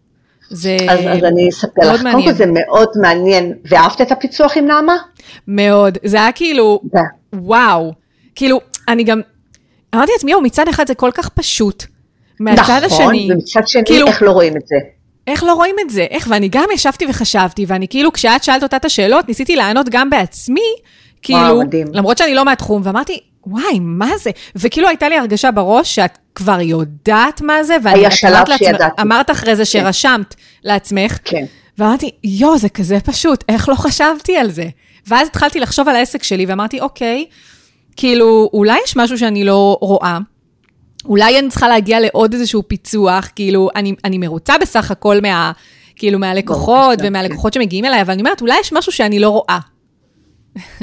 זה אז, אז אני אספר לך, קודם כל זה מאוד מעניין, ואהבת את הפיצוח עם נעמה? מאוד, זה היה כאילו, וואו, כאילו, אני גם, אמרתי לעצמי, יואו, מצד אחד זה כל כך פשוט. מהצד נכון, השני, נכון, ומצד שני, כאילו, איך לא רואים את זה? איך לא רואים את זה? איך? ואני גם ישבתי וחשבתי, ואני כאילו, כשאת שאלת אותה את השאלות, ניסיתי לענות גם בעצמי, כאילו, וואו, מדהים. למרות שאני לא מהתחום, ואמרתי, וואי, מה זה? וכאילו הייתה לי הרגשה בראש שאת כבר יודעת מה זה, ואני היה שלב שידעתי. אמרת אחרי זה כן. שרשמת לעצמך, כן. ואמרתי, יואו, זה כזה פשוט, איך לא חשבתי על זה? ואז התחלתי לחשוב על העסק שלי, ואמרתי, אוקיי, כאילו, אולי יש משהו שאני לא רואה, אולי אני צריכה להגיע לעוד איזשהו פיצוח, כאילו, אני, אני מרוצה בסך הכל מה, כאילו, מהלקוחות ומהלקוחות שמגיעים אליי, אבל אני אומרת, אולי יש משהו שאני לא רואה.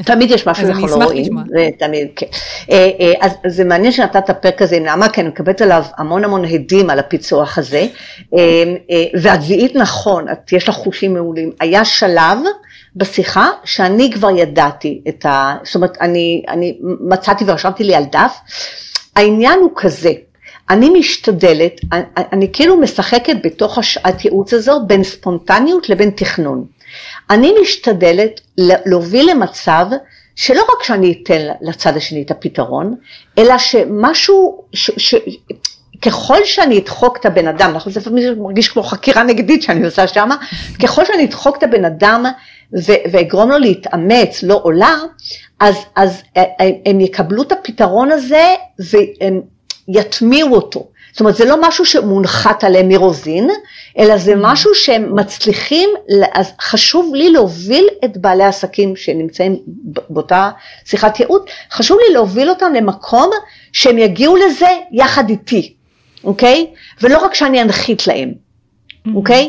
תמיד יש משהו שאנחנו לא רואים, זה תמיד, כן. אה, אה, אז זה מעניין שנתת את הפרק הזה עם נעמה, כי אני מקבלת עליו המון המון הדים על הפיצוח הזה, אה, ואת זיהית נכון, את, יש לך חושים מעולים. היה שלב בשיחה שאני כבר ידעתי את ה... זאת אומרת, אני, אני מצאתי ורשמתי לי על דף. העניין הוא כזה, אני משתדלת, אני, אני כאילו משחקת בתוך השעת ייעוץ הזו בין ספונטניות לבין תכנון. אני משתדלת להוביל למצב שלא רק שאני אתן לצד השני את הפתרון, אלא שמשהו, ש, ש, ככל שאני אדחוק את הבן אדם, אנחנו לפעמים מרגיש כמו חקירה נגדית שאני עושה שם, ככל שאני אדחוק את הבן אדם ואגרום לו להתאמץ, לא עולה, אז, אז הם יקבלו את הפתרון הזה והם יטמיעו אותו. זאת אומרת, זה לא משהו שמונחת עליהם מרוזין, אלא זה משהו שהם מצליחים, אז חשוב לי להוביל את בעלי העסקים שנמצאים באותה שיחת ייעוץ, חשוב לי להוביל אותם למקום שהם יגיעו לזה יחד איתי, אוקיי? ולא רק שאני אנחית להם, אוקיי?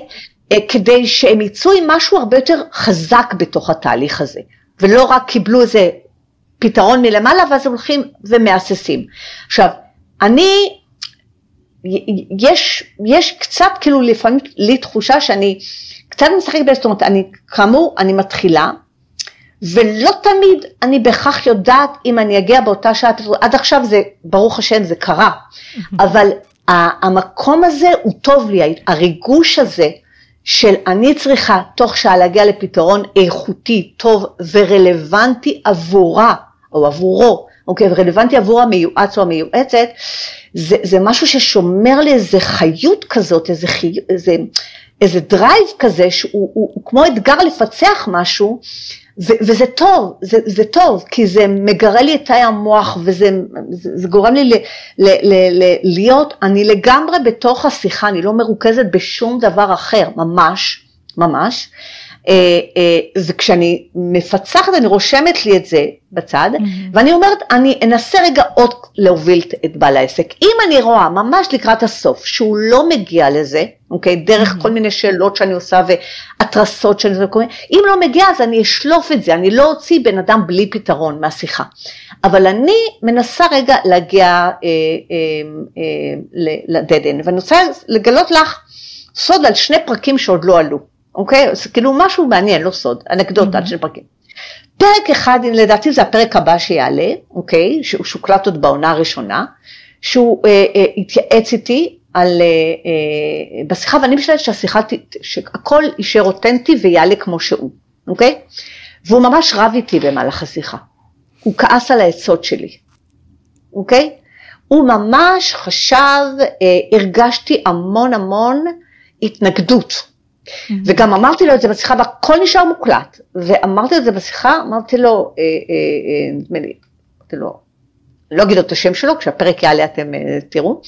אה, כדי שהם יצאו עם משהו הרבה יותר חזק בתוך התהליך הזה, ולא רק קיבלו איזה פתרון מלמעלה ואז הולכים ומהססים. עכשיו, אני, יש, יש קצת כאילו לפעמים לי תחושה שאני קצת משחקת זאת אומרת, אני כאמור, אני מתחילה, ולא תמיד אני בהכרח יודעת אם אני אגיע באותה שעה, עד עכשיו זה, ברוך השם, זה קרה, אבל המקום הזה הוא טוב לי, הריגוש הזה של אני צריכה תוך שעה להגיע לפתרון איכותי, טוב ורלוונטי עבורה, או עבורו, אוקיי, ורלוונטי עבור המיועץ או המיועצת, זה, זה משהו ששומר לי איזה חיות כזאת, איזה, חי, איזה, איזה דרייב כזה, שהוא הוא, הוא כמו אתגר לפצח משהו, ו, וזה טוב, זה, זה טוב, כי זה מגרה לי את תאי המוח, וזה זה, זה גורם לי ל, ל, ל, ל, להיות, אני לגמרי בתוך השיחה, אני לא מרוכזת בשום דבר אחר, ממש, ממש. אה, אה, וכשאני מפצחת, אני רושמת לי את זה בצד, mm-hmm. ואני אומרת, אני אנסה רגע עוד להוביל את בעל העסק. אם אני רואה ממש לקראת הסוף שהוא לא מגיע לזה, אוקיי, דרך mm-hmm. כל מיני שאלות שאני עושה והתרסות שאני עושה, אם לא מגיע אז אני אשלוף את זה, אני לא אוציא בן אדם בלי פתרון מהשיחה. אבל אני מנסה רגע להגיע אה, אה, אה, לדדן, ואני רוצה לגלות לך סוד על שני פרקים שעוד לא עלו. אוקיי? זה כאילו משהו מעניין, לא סוד, אנקדוטה על שני פרקים. פרק אחד, לדעתי זה הפרק הבא שיעלה, אוקיי? שהוא שוקלט עוד בעונה הראשונה, שהוא אה, אה, התייעץ איתי על, אה, אה, בשיחה, ואני משתדלת שהשיחה, שהכל יישאר אותנטי ויעלה כמו שהוא, אוקיי? והוא ממש רב איתי במהלך השיחה. הוא כעס על העצות שלי, אוקיי? הוא ממש חשב, אה, הרגשתי המון המון התנגדות. וגם אמרתי לו את זה בשיחה, והכל נשאר מוקלט, ואמרתי את זה בשיחה, אמרתי לו, אה, אה, אה, נדמה לי, אמרתי לו, לא אגיד את השם שלו, כשהפרק יעלה אתם תראו.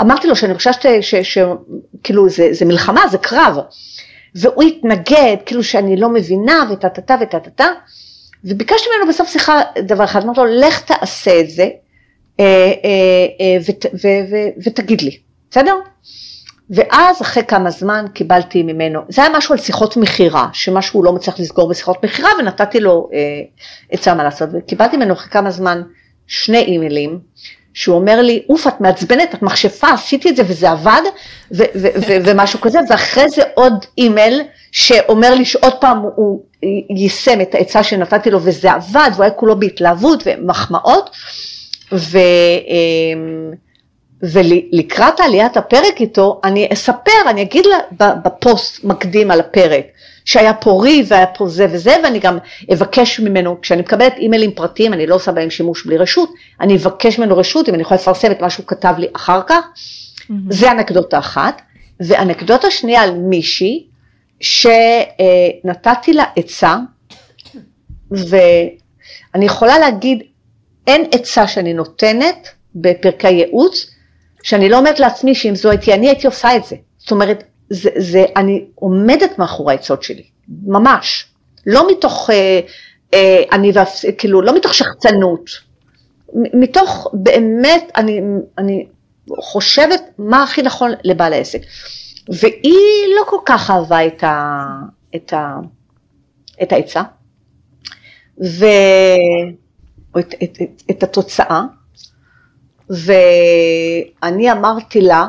אמרתי לו שאני חושבת שכאילו זה מלחמה, זה קרב, והוא התנגד, כאילו שאני לא מבינה, וטה-טה-טה וטה-טה-טה, וביקשתי ממנו בסוף שיחה דבר אחד, אמרתי לו, לך תעשה את זה, ותגיד לי, בסדר? ואז אחרי כמה זמן קיבלתי ממנו, זה היה משהו על שיחות מכירה, שמשהו הוא לא מצליח לסגור בשיחות מכירה ונתתי לו אה, עצה מה לעשות, וקיבלתי ממנו אחרי כמה זמן שני אימיילים, שהוא אומר לי, אוף את מעצבנת, את מכשפה, עשיתי את זה וזה עבד, ו- ו- ו- ומשהו כזה, ואחרי זה עוד אימייל שאומר לי שעוד פעם הוא יישם את העצה שנתתי לו וזה עבד, והוא היה כולו בהתלהבות ומחמאות, ו... אה, ולקראת עליית הפרק איתו, אני אספר, אני אגיד לה בפוסט מקדים על הפרק, שהיה פה ריב והיה פה זה וזה, ואני גם אבקש ממנו, כשאני מקבלת אימיילים פרטיים, אני לא עושה בהם שימוש בלי רשות, אני אבקש ממנו רשות, אם אני יכולה לפרסם את מה שהוא כתב לי אחר כך, mm-hmm. זה אנקדוטה אחת. ואנקדוטה שנייה על מישהי, שנתתי לה עצה, ואני יכולה להגיד, אין עצה שאני נותנת בפרקי ייעוץ, שאני לא אומרת לעצמי שאם זו הייתי אני הייתי עושה את זה. זאת אומרת, זה, זה, אני עומדת מאחורי העצות שלי, ממש. לא מתוך, אה, אה, אני, כאילו, לא מתוך שחצנות, מתוך באמת, אני, אני חושבת מה הכי נכון לבעל העסק. והיא לא כל כך אהבה את, ה, את, ה, את העצה, ו... או את, את, את, את התוצאה, ואני אמרתי לה,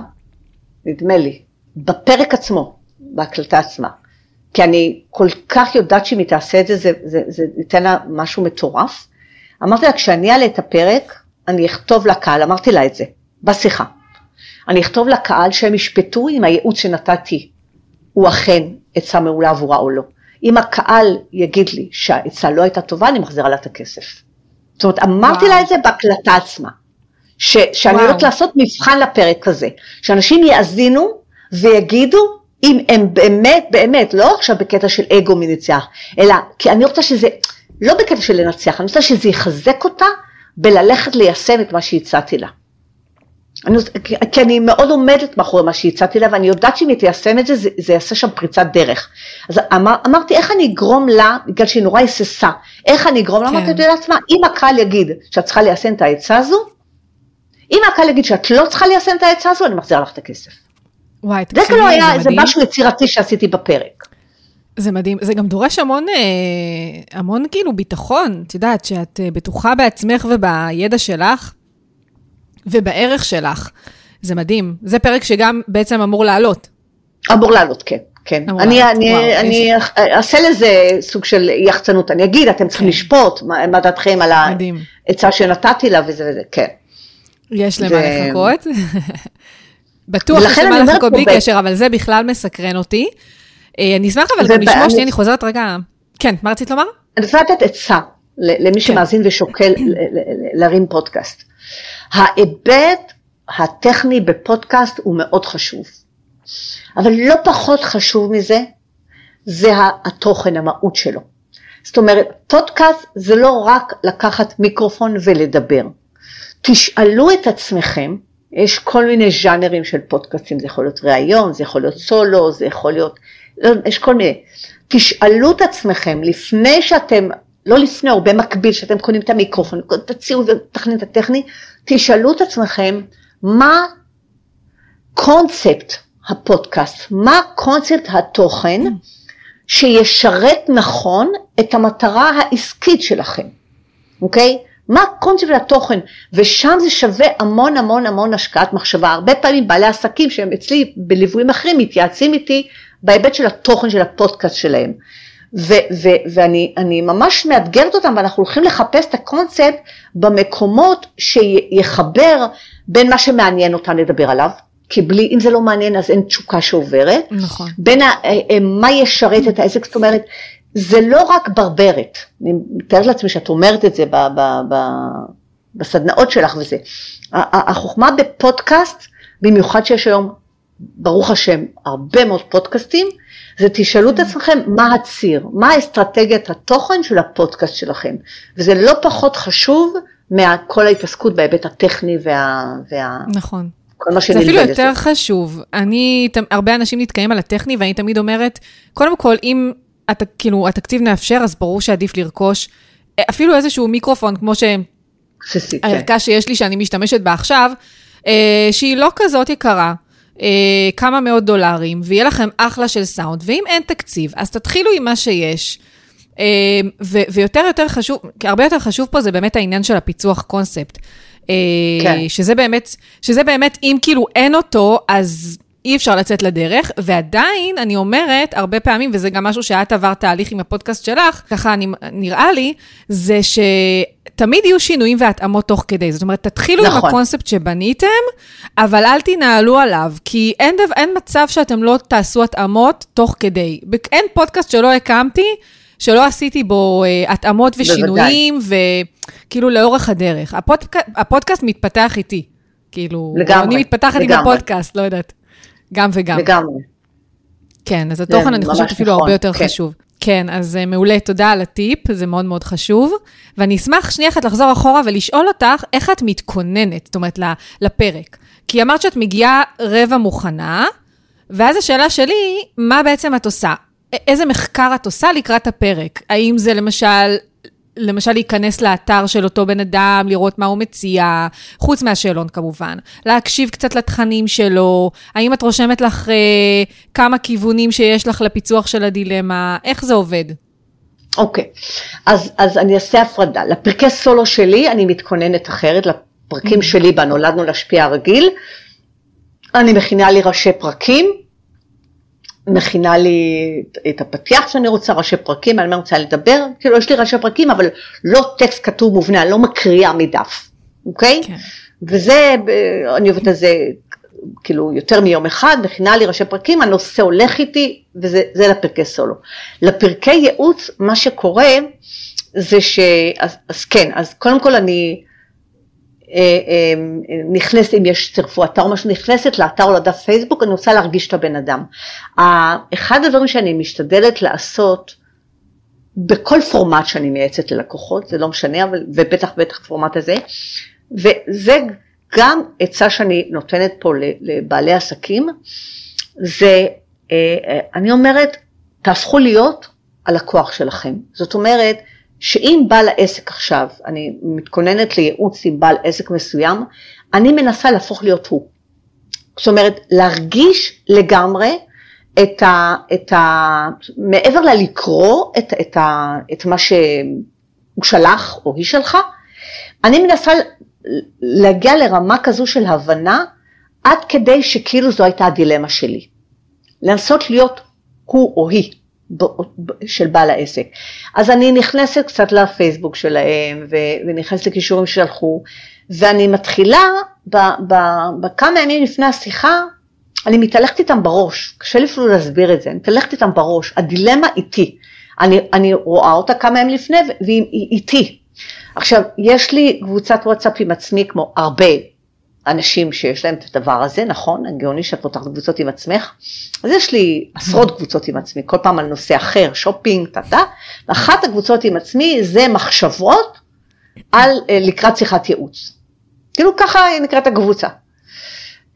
נדמה לי, בפרק עצמו, בהקלטה עצמה, כי אני כל כך יודעת שאם היא תעשה את זה, זה, זה, זה ייתן לה משהו מטורף. אמרתי לה, כשאני אעלה את הפרק, אני אכתוב לקהל, אמרתי לה את זה, בשיחה. אני אכתוב לקהל שהם ישפטו אם הייעוץ שנתתי הוא אכן עצה מעולה עבורה או לא. אם הקהל יגיד לי שהעצה לא הייתה טובה, אני מחזירה לה את הכסף. זאת אומרת, אמרתי וואו. לה את זה בהקלטה עצמה. ש, שאני הולכת לעשות מבחן לפרק הזה, שאנשים יאזינו ויגידו אם הם באמת, באמת, לא עכשיו בקטע של אגו מנצח, אלא כי אני רוצה שזה, לא בקטע של לנצח, אני רוצה שזה יחזק אותה בללכת ליישם את מה שהצעתי לה. אני, כי אני מאוד עומדת מאחורי מה שהצעתי לה, ואני יודעת שאם היא תיישם את זה, זה, זה יעשה שם פריצת דרך. אז אמר, אמרתי, איך אני אגרום לה, בגלל שהיא נורא היססה, איך אני אגרום לה? כן. אמרתי, את יודעת מה, אם הקהל יגיד שאת צריכה ליישם את העצה הזו, אם הקהל יגיד שאת לא צריכה ליישם את העצה הזו, אני מחזירה לך את הכסף. וואי, תקשיבי, זה כאילו היה איזה משהו יצירתי שעשיתי בפרק. זה מדהים, זה גם דורש המון, אה, המון כאילו ביטחון, את יודעת, שאת אה, בטוחה בעצמך ובידע שלך ובערך שלך. זה מדהים. זה פרק שגם בעצם אמור לעלות. אמור לעלות, כן. כן, אני, לעלות. אני, וואו, אני יש... אעשה לזה סוג של יחצנות, אני אגיד, אתם צריכים כן. לשפוט מה, מה דעתכם על העצה שנתתי לה וזה וזה, כן. יש למה ו... לחכות. בטוח יש למה לחכות בלי קשר, אבל זה בכלל מסקרן אותי. אה, אני אשמח אבל גם לשמוע שנייה, אני חוזרת רגע. כן, מה רצית לומר? אני רוצה לתת עצה למי כן. שמאזין ושוקל להרים פודקאסט. ההיבט הטכני בפודקאסט הוא מאוד חשוב, אבל לא פחות חשוב מזה, זה התוכן, המהות שלו. זאת אומרת, פודקאסט זה לא רק לקחת מיקרופון ולדבר. תשאלו את עצמכם, יש כל מיני ז'אנרים של פודקאסטים, זה יכול להיות ראיון, זה יכול להיות סולו, זה יכול להיות, לא, יש כל מיני. תשאלו את עצמכם לפני שאתם, לא לפני או במקביל, שאתם קונים את המיקרופון, תציעו ותכנית הטכני, תשאלו את עצמכם מה קונספט הפודקאסט, מה קונספט התוכן שישרת נכון את המטרה העסקית שלכם, אוקיי? מה קונספט התוכן, ושם זה שווה המון המון המון השקעת מחשבה. הרבה פעמים בעלי עסקים שהם אצלי בליוויים אחרים מתייעצים איתי בהיבט של התוכן של הפודקאסט שלהם. ו- ו- ואני ממש מאתגרת אותם ואנחנו הולכים לחפש את הקונספט במקומות שיחבר בין מה שמעניין אותם לדבר עליו, כי בלי, אם זה לא מעניין אז אין תשוקה שעוברת, נכון. בין ה, אה, אה, מה ישרת את העסק, זאת אומרת, זה לא רק ברברת, אני מתארת לעצמי שאת אומרת את זה ב, ב, ב, בסדנאות שלך וזה, החוכמה בפודקאסט, במיוחד שיש היום, ברוך השם, הרבה מאוד פודקאסטים, זה תשאלו את עצמכם מה הציר, מה אסטרטגיית התוכן של הפודקאסט שלכם, וזה לא פחות חשוב מכל ההתעסקות בהיבט הטכני וה... וה... נכון. כל מה שנלווה לזה. זה אפילו יותר לזה. חשוב. אני, הרבה אנשים נתקעים על הטכני, ואני תמיד אומרת, קודם כל, אם את, כאילו, התקציב נאפשר, אז ברור שעדיף לרכוש אפילו איזשהו מיקרופון, כמו שהערכה כן. שיש לי, שאני משתמשת בה עכשיו, אה, שהיא לא כזאת יקרה. אה, כמה מאות דולרים, ויהיה לכם אחלה של סאונד, ואם אין תקציב, אז תתחילו עם מה שיש. אה, ו- ויותר יותר חשוב, הרבה יותר חשוב פה זה באמת העניין של הפיצוח קונספט. אה, כן. שזה באמת, שזה באמת, אם כאילו אין אותו, אז אי אפשר לצאת לדרך, ועדיין, אני אומרת, הרבה פעמים, וזה גם משהו שאת עברת תהליך עם הפודקאסט שלך, ככה אני, נראה לי, זה שתמיד יהיו שינויים והתאמות תוך כדי. זאת אומרת, תתחילו נכון. עם הקונספט שבניתם, אבל אל תנהלו עליו, כי אין, דו, אין מצב שאתם לא תעשו התאמות תוך כדי. אין פודקאסט שלא הקמתי, שלא עשיתי בו uh, התאמות ושינויים, וכאילו לאורך הדרך. הפודק... הפודקאסט מתפתח איתי. כאילו, לגמרי, אני מתפתחת לגמרי. עם הפודקאסט, לא יודעת. גם וגם. לגמרי. כן, אז התוכן אני חושבת אפילו נכון, הרבה יותר כן. חשוב. כן, אז uh, מעולה, תודה על הטיפ, זה מאוד מאוד חשוב. ואני אשמח שנייה אחת לחזור אחורה ולשאול אותך, איך את מתכוננת, זאת אומרת, לפרק. כי אמרת שאת מגיעה רבע מוכנה, ואז השאלה שלי, מה בעצם את עושה? איזה מחקר את עושה לקראת הפרק? האם זה למשל למשל להיכנס לאתר של אותו בן אדם, לראות מה הוא מציע, חוץ מהשאלון כמובן, להקשיב קצת לתכנים שלו, האם את רושמת לך אה, כמה כיוונים שיש לך לפיצוח של הדילמה, איך זה עובד? אוקיי, okay. אז, אז אני אעשה הפרדה. לפרקי סולו שלי אני מתכוננת אחרת, לפרקים mm-hmm. שלי בנולדנו להשפיע הרגיל, אני מכינה לי ראשי פרקים, מכינה לי את הפתיח שאני רוצה, ראשי פרקים, על מה אני רוצה לדבר, כאילו יש לי ראשי פרקים, אבל לא טקסט כתוב מובנה, אני לא מקריאה מדף, אוקיי? כן. וזה, אני עובדת על זה כאילו יותר מיום אחד, מכינה לי ראשי פרקים, הנושא הולך איתי, וזה לפרקי סולו. לפרקי ייעוץ, מה שקורה זה ש... אז, אז כן, אז קודם כל אני... אה, אה, נכנסת, אם יש צירפו אתר או משהו, נכנסת לאתר או לדף פייסבוק, אני רוצה להרגיש את הבן אדם. אחד הדברים שאני משתדלת לעשות, בכל פורמט שאני מייעצת ללקוחות, זה לא משנה, אבל, ובטח בטח פורמט הזה, וזה גם עצה שאני נותנת פה לבעלי עסקים, זה, אה, אני אומרת, תהפכו להיות הלקוח שלכם. זאת אומרת, שאם בעל העסק עכשיו, אני מתכוננת לייעוץ עם בעל עסק מסוים, אני מנסה להפוך להיות הוא. זאת אומרת, להרגיש לגמרי את ה... את ה מעבר ללקרוא את, את, ה, את מה שהוא שלח או היא שלחה, אני מנסה להגיע לרמה כזו של הבנה, עד כדי שכאילו זו הייתה הדילמה שלי. לנסות להיות הוא או היא. של בעל העסק. אז אני נכנסת קצת לפייסבוק שלהם ונכנסת לכישורים ששלחו ואני מתחילה בכמה ימים לפני השיחה, אני מתהלכת איתם בראש, קשה לי אפילו להסביר את זה, אני מתהלכת איתם בראש, הדילמה איתי, אני, אני רואה אותה כמה ימים לפני והיא איתי. עכשיו, יש לי קבוצת וואטסאפ עם עצמי כמו הרבה אנשים שיש להם את הדבר הזה, נכון? הגיוני שאת פותחת קבוצות עם עצמך. אז יש לי עשרות קבוצות עם עצמי, כל פעם על נושא אחר, שופינג, טאטה. ואחת הקבוצות עם עצמי זה מחשבות על אה, לקראת שיחת ייעוץ. כאילו ככה נקראת הקבוצה.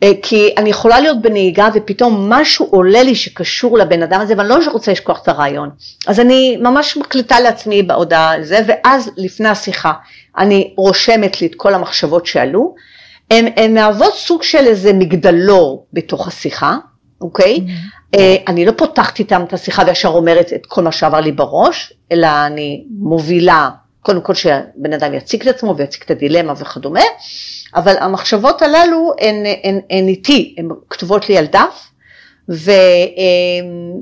אה, כי אני יכולה להיות בנהיגה ופתאום משהו עולה לי שקשור לבן אדם הזה ואני לא רוצה לשכוח את הרעיון. אז אני ממש מקליטה לעצמי בהודעה על זה ואז לפני השיחה אני רושמת לי את כל המחשבות שעלו הן מהוות סוג של איזה מגדלור בתוך השיחה, אוקיי? Mm-hmm. Uh, אני לא פותחת איתם את השיחה וישר אומרת את כל מה שעבר לי בראש, אלא אני מובילה, קודם כל שהבן אדם יציג את עצמו ויציג את הדילמה וכדומה, אבל המחשבות הללו הן, הן, הן, הן איתי, הן כתובות לי על דף, ו, אמ,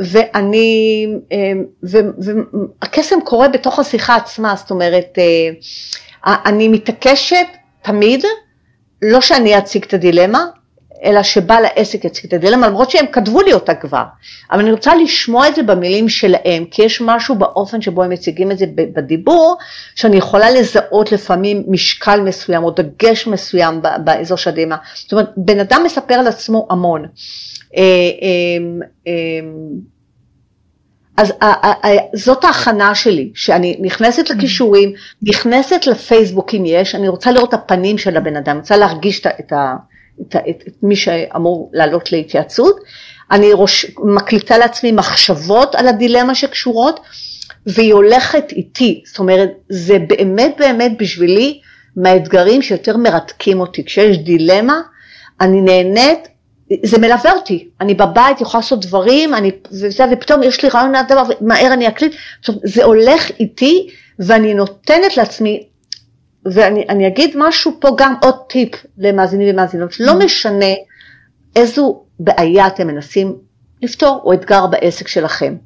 ואני, אמ, והקסם קורה בתוך השיחה עצמה, זאת אומרת, אה, אני מתעקשת תמיד, לא שאני אציג את הדילמה, אלא שבעל העסק יציג את הדילמה, למרות שהם כתבו לי אותה כבר, אבל אני רוצה לשמוע את זה במילים שלהם, כי יש משהו באופן שבו הם מציגים את זה בדיבור, שאני יכולה לזהות לפעמים משקל מסוים או דגש מסוים באזור של הדילמה. זאת אומרת, בן אדם מספר על עצמו המון. אה, אה, אה, אז זאת ההכנה שלי, שאני נכנסת. לכישורים, נכנסת לפייסבוק אם יש, אני רוצה לראות את הפנים של הבן אדם, רוצה להרגיש את, את, את, את, את מי שאמור לעלות להתייעצות, אני ראש, מקליטה לעצמי מחשבות על הדילמה שקשורות, והיא הולכת איתי, זאת אומרת, זה באמת באמת בשבילי מהאתגרים שיותר מרתקים אותי, כשיש דילמה, אני נהנית זה מלווה אותי, אני בבית יכולה לעשות דברים, אני, וזה, ופתאום יש לי רעיון לדבר, ומהר אני אקליט, אומרת, זה הולך איתי, ואני נותנת לעצמי, ואני אגיד משהו פה גם עוד טיפ למאזינים ומאזינות, לא mm. משנה איזו בעיה אתם מנסים לפתור, או אתגר בעסק שלכם.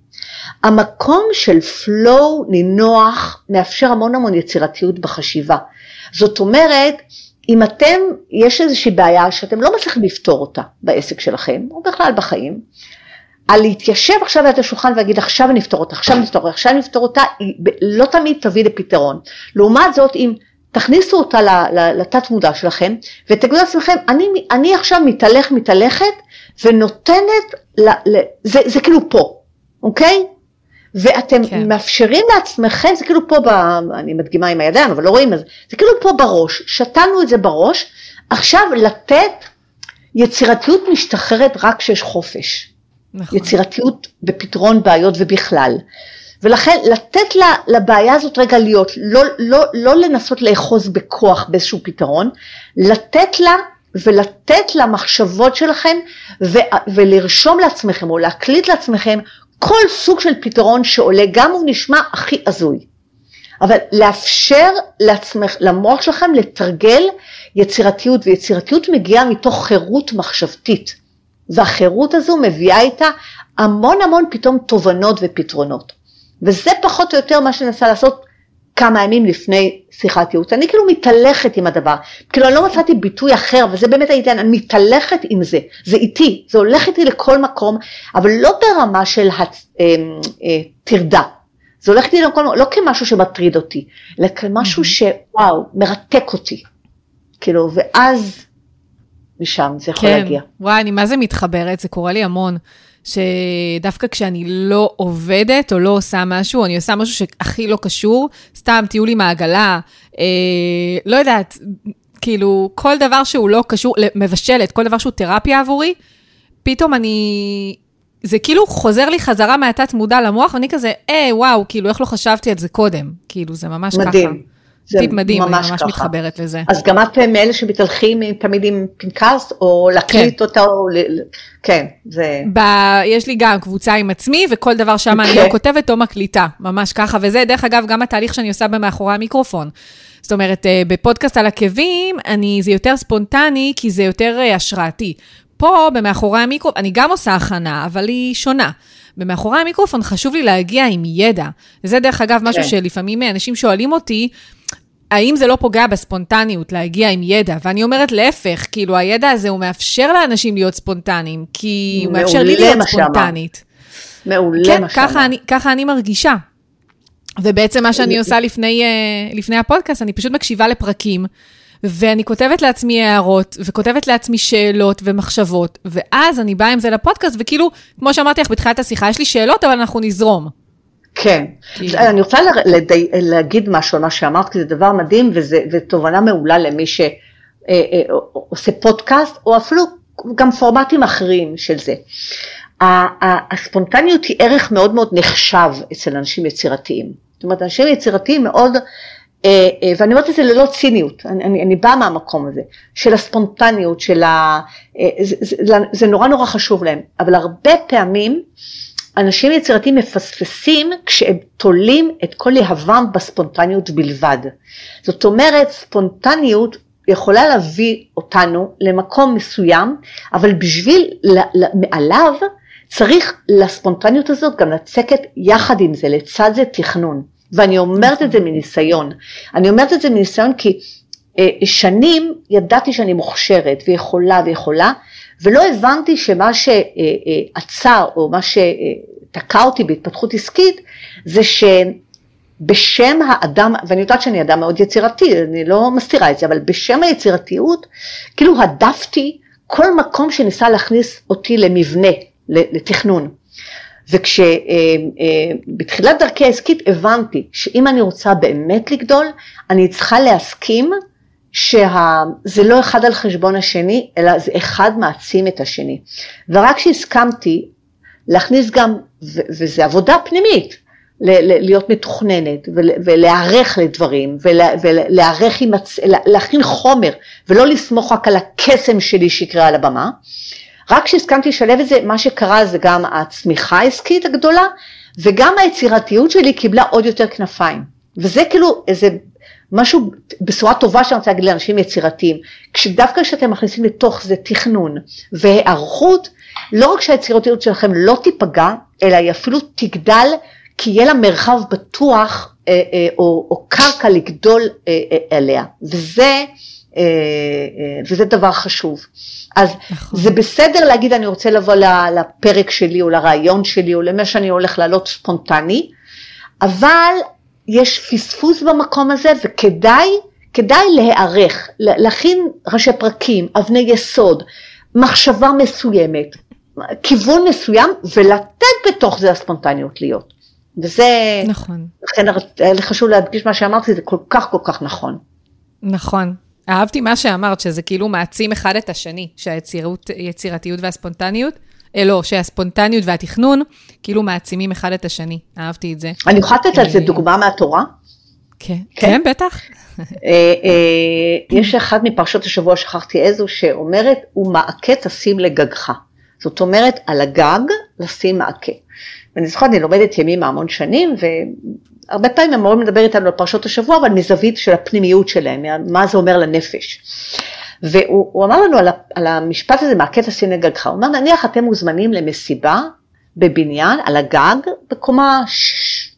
המקום של flow נינוח מאפשר המון המון יצירתיות בחשיבה. זאת אומרת, אם אתם, יש איזושהי בעיה שאתם לא מצליחים לפתור אותה בעסק שלכם, או בכלל בחיים, על להתיישב עכשיו ליד השולחן ולהגיד עכשיו אני אפתור אותה, עכשיו אני אפתור אותה, עכשיו אני אפתור אותה, היא לא תמיד תביא לפתרון. לעומת זאת, אם תכניסו אותה לתת מודע שלכם ותגידו לעצמכם, אני, אני עכשיו מתהלך, מתהלכת ונותנת, ל, ל, זה, זה כאילו פה, אוקיי? ואתם כן. מאפשרים לעצמכם, זה כאילו פה, ב, אני מדגימה עם הידיים, אבל לא רואים את זה, זה כאילו פה בראש, שתלנו את זה בראש, עכשיו לתת יצירתיות משתחררת רק כשיש חופש. נכון. יצירתיות בפתרון בעיות ובכלל. ולכן לתת לה, לבעיה הזאת רגע להיות, לא, לא, לא לנסות לאחוז בכוח באיזשהו פתרון, לתת לה ולתת למחשבות שלכם ו, ולרשום לעצמכם או להקליט לעצמכם כל סוג של פתרון שעולה, גם הוא נשמע הכי הזוי. אבל לאפשר לעצמך, למוח שלכם לתרגל יצירתיות, ויצירתיות מגיעה מתוך חירות מחשבתית. והחירות הזו מביאה איתה המון המון פתאום תובנות ופתרונות. וזה פחות או יותר מה שננסה לעשות כמה ימים לפני שיחת ייעוץ. אני כאילו מתהלכת עם הדבר, כאילו אני לא מצאתי ביטוי אחר, וזה באמת העניין, אני מתהלכת עם זה, זה איתי, זה הולך איתי לכל מקום, אבל לא ברמה של הצ... אה, אה, טרדה. זה הולך איתי לכל מקום, לא כמשהו שמטריד אותי, אלא כמשהו שוואו, מרתק אותי. כאילו, ואז משם זה יכול כן, להגיע. וואי, אני מה זה מתחברת, זה קורה לי המון. שדווקא כשאני לא עובדת או לא עושה משהו, אני עושה משהו שהכי לא קשור, סתם טיול עם העגלה, אה, לא יודעת, כאילו, כל דבר שהוא לא קשור, מבשלת, כל דבר שהוא תרפיה עבורי, פתאום אני... זה כאילו חוזר לי חזרה מהתת מודע למוח, ואני כזה, אה, וואו, כאילו, איך לא חשבתי על זה קודם? כאילו, זה ממש מדהים. ככה. מדהים. זה טיפ מדהים, ממש אני ממש ככה. מתחברת לזה. אז גם את מאלה שמתהלכים תמיד עם פנקס, או להקליט כן. אותה, או... כן, זה... ב... יש לי גם קבוצה עם עצמי, וכל דבר שם okay. אני או כותבת או מקליטה, ממש ככה, וזה דרך אגב גם התהליך שאני עושה במאחורי המיקרופון. זאת אומרת, אה, בפודקאסט על עקבים, אני, זה יותר ספונטני, כי זה יותר אה, השראתי. פה, במאחורי המיקרופון, אני גם עושה הכנה, אבל היא שונה. במאחורי המיקרופון חשוב לי להגיע עם ידע. וזה דרך אגב משהו כן. שלפעמים אנשים שואלים אותי, האם זה לא פוגע בספונטניות, להגיע עם ידע? ואני אומרת להפך, כאילו הידע הזה הוא מאפשר לאנשים להיות ספונטניים, כי הוא מאפשר לי להיות ספונטנית. מעולה כן, מה שאמרת. כן, ככה אני מרגישה. ובעצם מה שאני עושה לפני, אה, לפני הפודקאסט, אני פשוט מקשיבה לפרקים, ואני כותבת לעצמי הערות, וכותבת לעצמי שאלות ומחשבות, ואז אני באה עם זה לפודקאסט, וכאילו, כמו שאמרתי לך בתחילת השיחה, יש לי שאלות, אבל אנחנו נזרום. כן, כאילו. אני רוצה לדי, להגיד משהו על מה שאמרת, כי זה דבר מדהים, וזו תובנה מעולה למי שעושה אה, אה, פודקאסט, או אפילו גם פורמטים אחרים של זה. הספונטניות היא ערך מאוד מאוד נחשב אצל אנשים יצירתיים. זאת אומרת, אנשים יצירתיים מאוד, אה, ואני אומרת את זה ללא ציניות, אני, אני, אני באה מהמקום הזה, של הספונטניות, של ה... זה, זה, זה נורא נורא חשוב להם, אבל הרבה פעמים אנשים יצירתיים מפספסים כשהם תולים את כל יהבם בספונטניות בלבד. זאת אומרת, ספונטניות יכולה להביא אותנו למקום מסוים, אבל בשביל, מעליו, צריך לספונטניות הזאת גם לצקת יחד עם זה, לצד זה תכנון. ואני אומרת את זה מניסיון. אני אומרת את זה מניסיון כי אה, שנים ידעתי שאני מוכשרת ויכולה ויכולה, ולא הבנתי שמה שעצר או מה שתקע אותי בהתפתחות עסקית, זה שבשם האדם, ואני יודעת שאני אדם מאוד יצירתי, אני לא מסתירה את זה, אבל בשם היצירתיות, כאילו הדפתי כל מקום שניסה להכניס אותי למבנה, לתכנון. וכשבתחילת אה, אה, דרכי העסקית הבנתי שאם אני רוצה באמת לגדול, אני צריכה להסכים שזה לא אחד על חשבון השני, אלא זה אחד מעצים את השני. ורק כשהסכמתי להכניס גם, וזו עבודה פנימית, להיות מתוכננת ולהיערך לדברים ולהיערך עם, חומר ולא לסמוך רק על הקסם שלי שיקרה על הבמה, רק כשהסכמתי לשלב את זה, מה שקרה זה גם הצמיחה העסקית הגדולה, וגם היצירתיות שלי קיבלה עוד יותר כנפיים. וזה כאילו איזה משהו, בשורה טובה שאני רוצה להגיד לאנשים יצירתיים, כשדווקא כשאתם מכניסים לתוך זה תכנון והיערכות, לא רק שהיצירתיות שלכם לא תיפגע, אלא היא אפילו תגדל, כי יהיה לה מרחב בטוח אה, אה, או, או קרקע לגדול אה, אה, עליה. וזה, אה, אה, וזה דבר חשוב. אז נכון. זה בסדר להגיד אני רוצה לבוא לפרק שלי או לרעיון שלי או למה שאני הולך לעלות ספונטני, אבל יש פספוס במקום הזה וכדאי כדאי להיערך, להכין ראשי פרקים, אבני יסוד, מחשבה מסוימת, כיוון מסוים ולתת בתוך זה הספונטניות להיות. וזה, נכון. לכן היה לי חשוב להדגיש מה שאמרתי, זה כל כך כל כך נכון. נכון. אהבתי מה שאמרת, שזה כאילו מעצים אחד את השני, שהיצירתיות והספונטניות, לא, שהספונטניות והתכנון, כאילו מעצימים אחד את השני. אהבתי את זה. אני יכולה לתת על זה אה, דוגמה מהתורה? כן, כן, כן בטח. אה, יש אחד מפרשות השבוע, שכחתי איזו, שאומרת, הוא מעקה תשים לגגך. זאת אומרת, על הגג לשים מעקה. ואני זוכרת, אני לומדת ימים המון שנים, הרבה פעמים המורה מדבר איתנו על פרשות השבוע, אבל מזווית של הפנימיות שלהם, מה זה אומר לנפש. והוא אמר לנו על, על המשפט הזה, מהקטע סיני גגך, הוא אמר, נניח אתם מוזמנים למסיבה בבניין, על הגג, בקומה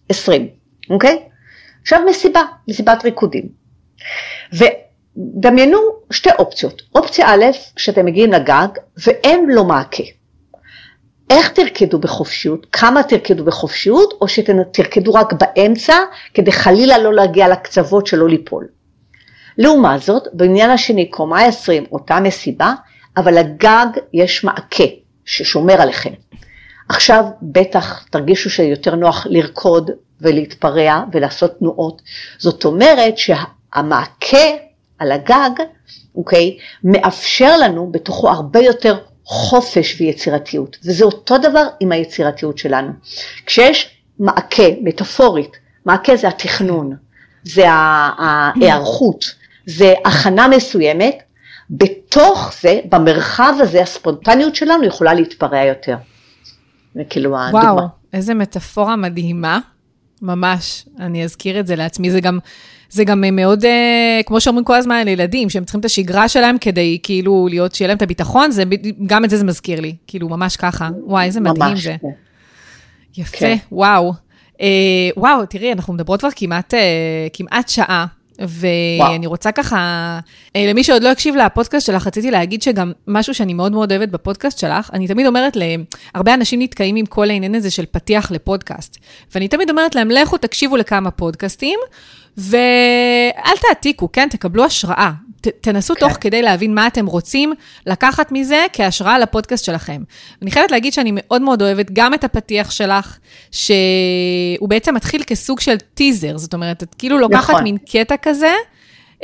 20, אוקיי? עכשיו מסיבה, מסיבת ריקודים. ודמיינו שתי אופציות. אופציה א', שאתם מגיעים לגג ואין לו מעקה. איך תרקדו בחופשיות, כמה תרקדו בחופשיות, או שתרקדו רק באמצע, כדי חלילה לא להגיע לקצוות שלא ליפול. לעומת זאת, בעניין השני, קומה 20, אותה מסיבה, אבל לגג יש מעקה ששומר עליכם. עכשיו בטח תרגישו שיותר נוח לרקוד ולהתפרע ולעשות תנועות. זאת אומרת שהמעקה על הגג, אוקיי, מאפשר לנו בתוכו הרבה יותר חופש ויצירתיות, וזה אותו דבר עם היצירתיות שלנו. כשיש מעקה, מטאפורית, מעקה זה התכנון, זה ההיערכות, זה הכנה מסוימת, בתוך זה, במרחב הזה, הספונטניות שלנו יכולה להתפרע יותר. זה כאילו הדוגמה. וואו, איזה מטאפורה מדהימה. ממש, אני אזכיר את זה לעצמי. זה גם, זה גם מאוד, אה, כמו שאומרים כל הזמן לילדים, שהם צריכים את השגרה שלהם כדי כאילו להיות, שיהיה להם את הביטחון, זה, גם את זה זה מזכיר לי, כאילו ממש ככה. וואי, איזה מדהים ממש, זה. כן. יפה, כן. וואו. אה, וואו, תראי, אנחנו מדברות כבר כמעט, אה, כמעט שעה. ואני רוצה ככה, אה, למי שעוד לא הקשיב לפודקאסט שלך, רציתי להגיד שגם משהו שאני מאוד מאוד אוהבת בפודקאסט שלך, אני תמיד אומרת להם, הרבה אנשים נתקעים עם כל העניין הזה של פתיח לפודקאסט, ואני תמיד אומרת להם, לכו תקשיבו לכמה פודקאסטים, ואל תעתיקו, כן? תקבלו השראה. ת, תנסו כן. תוך כדי להבין מה אתם רוצים לקחת מזה כהשראה לפודקאסט שלכם. אני חייבת להגיד שאני מאוד מאוד אוהבת גם את הפתיח שלך, שהוא בעצם מתחיל כסוג של טיזר, זאת אומרת, את כאילו לוקחת נכון. מין קטע כזה.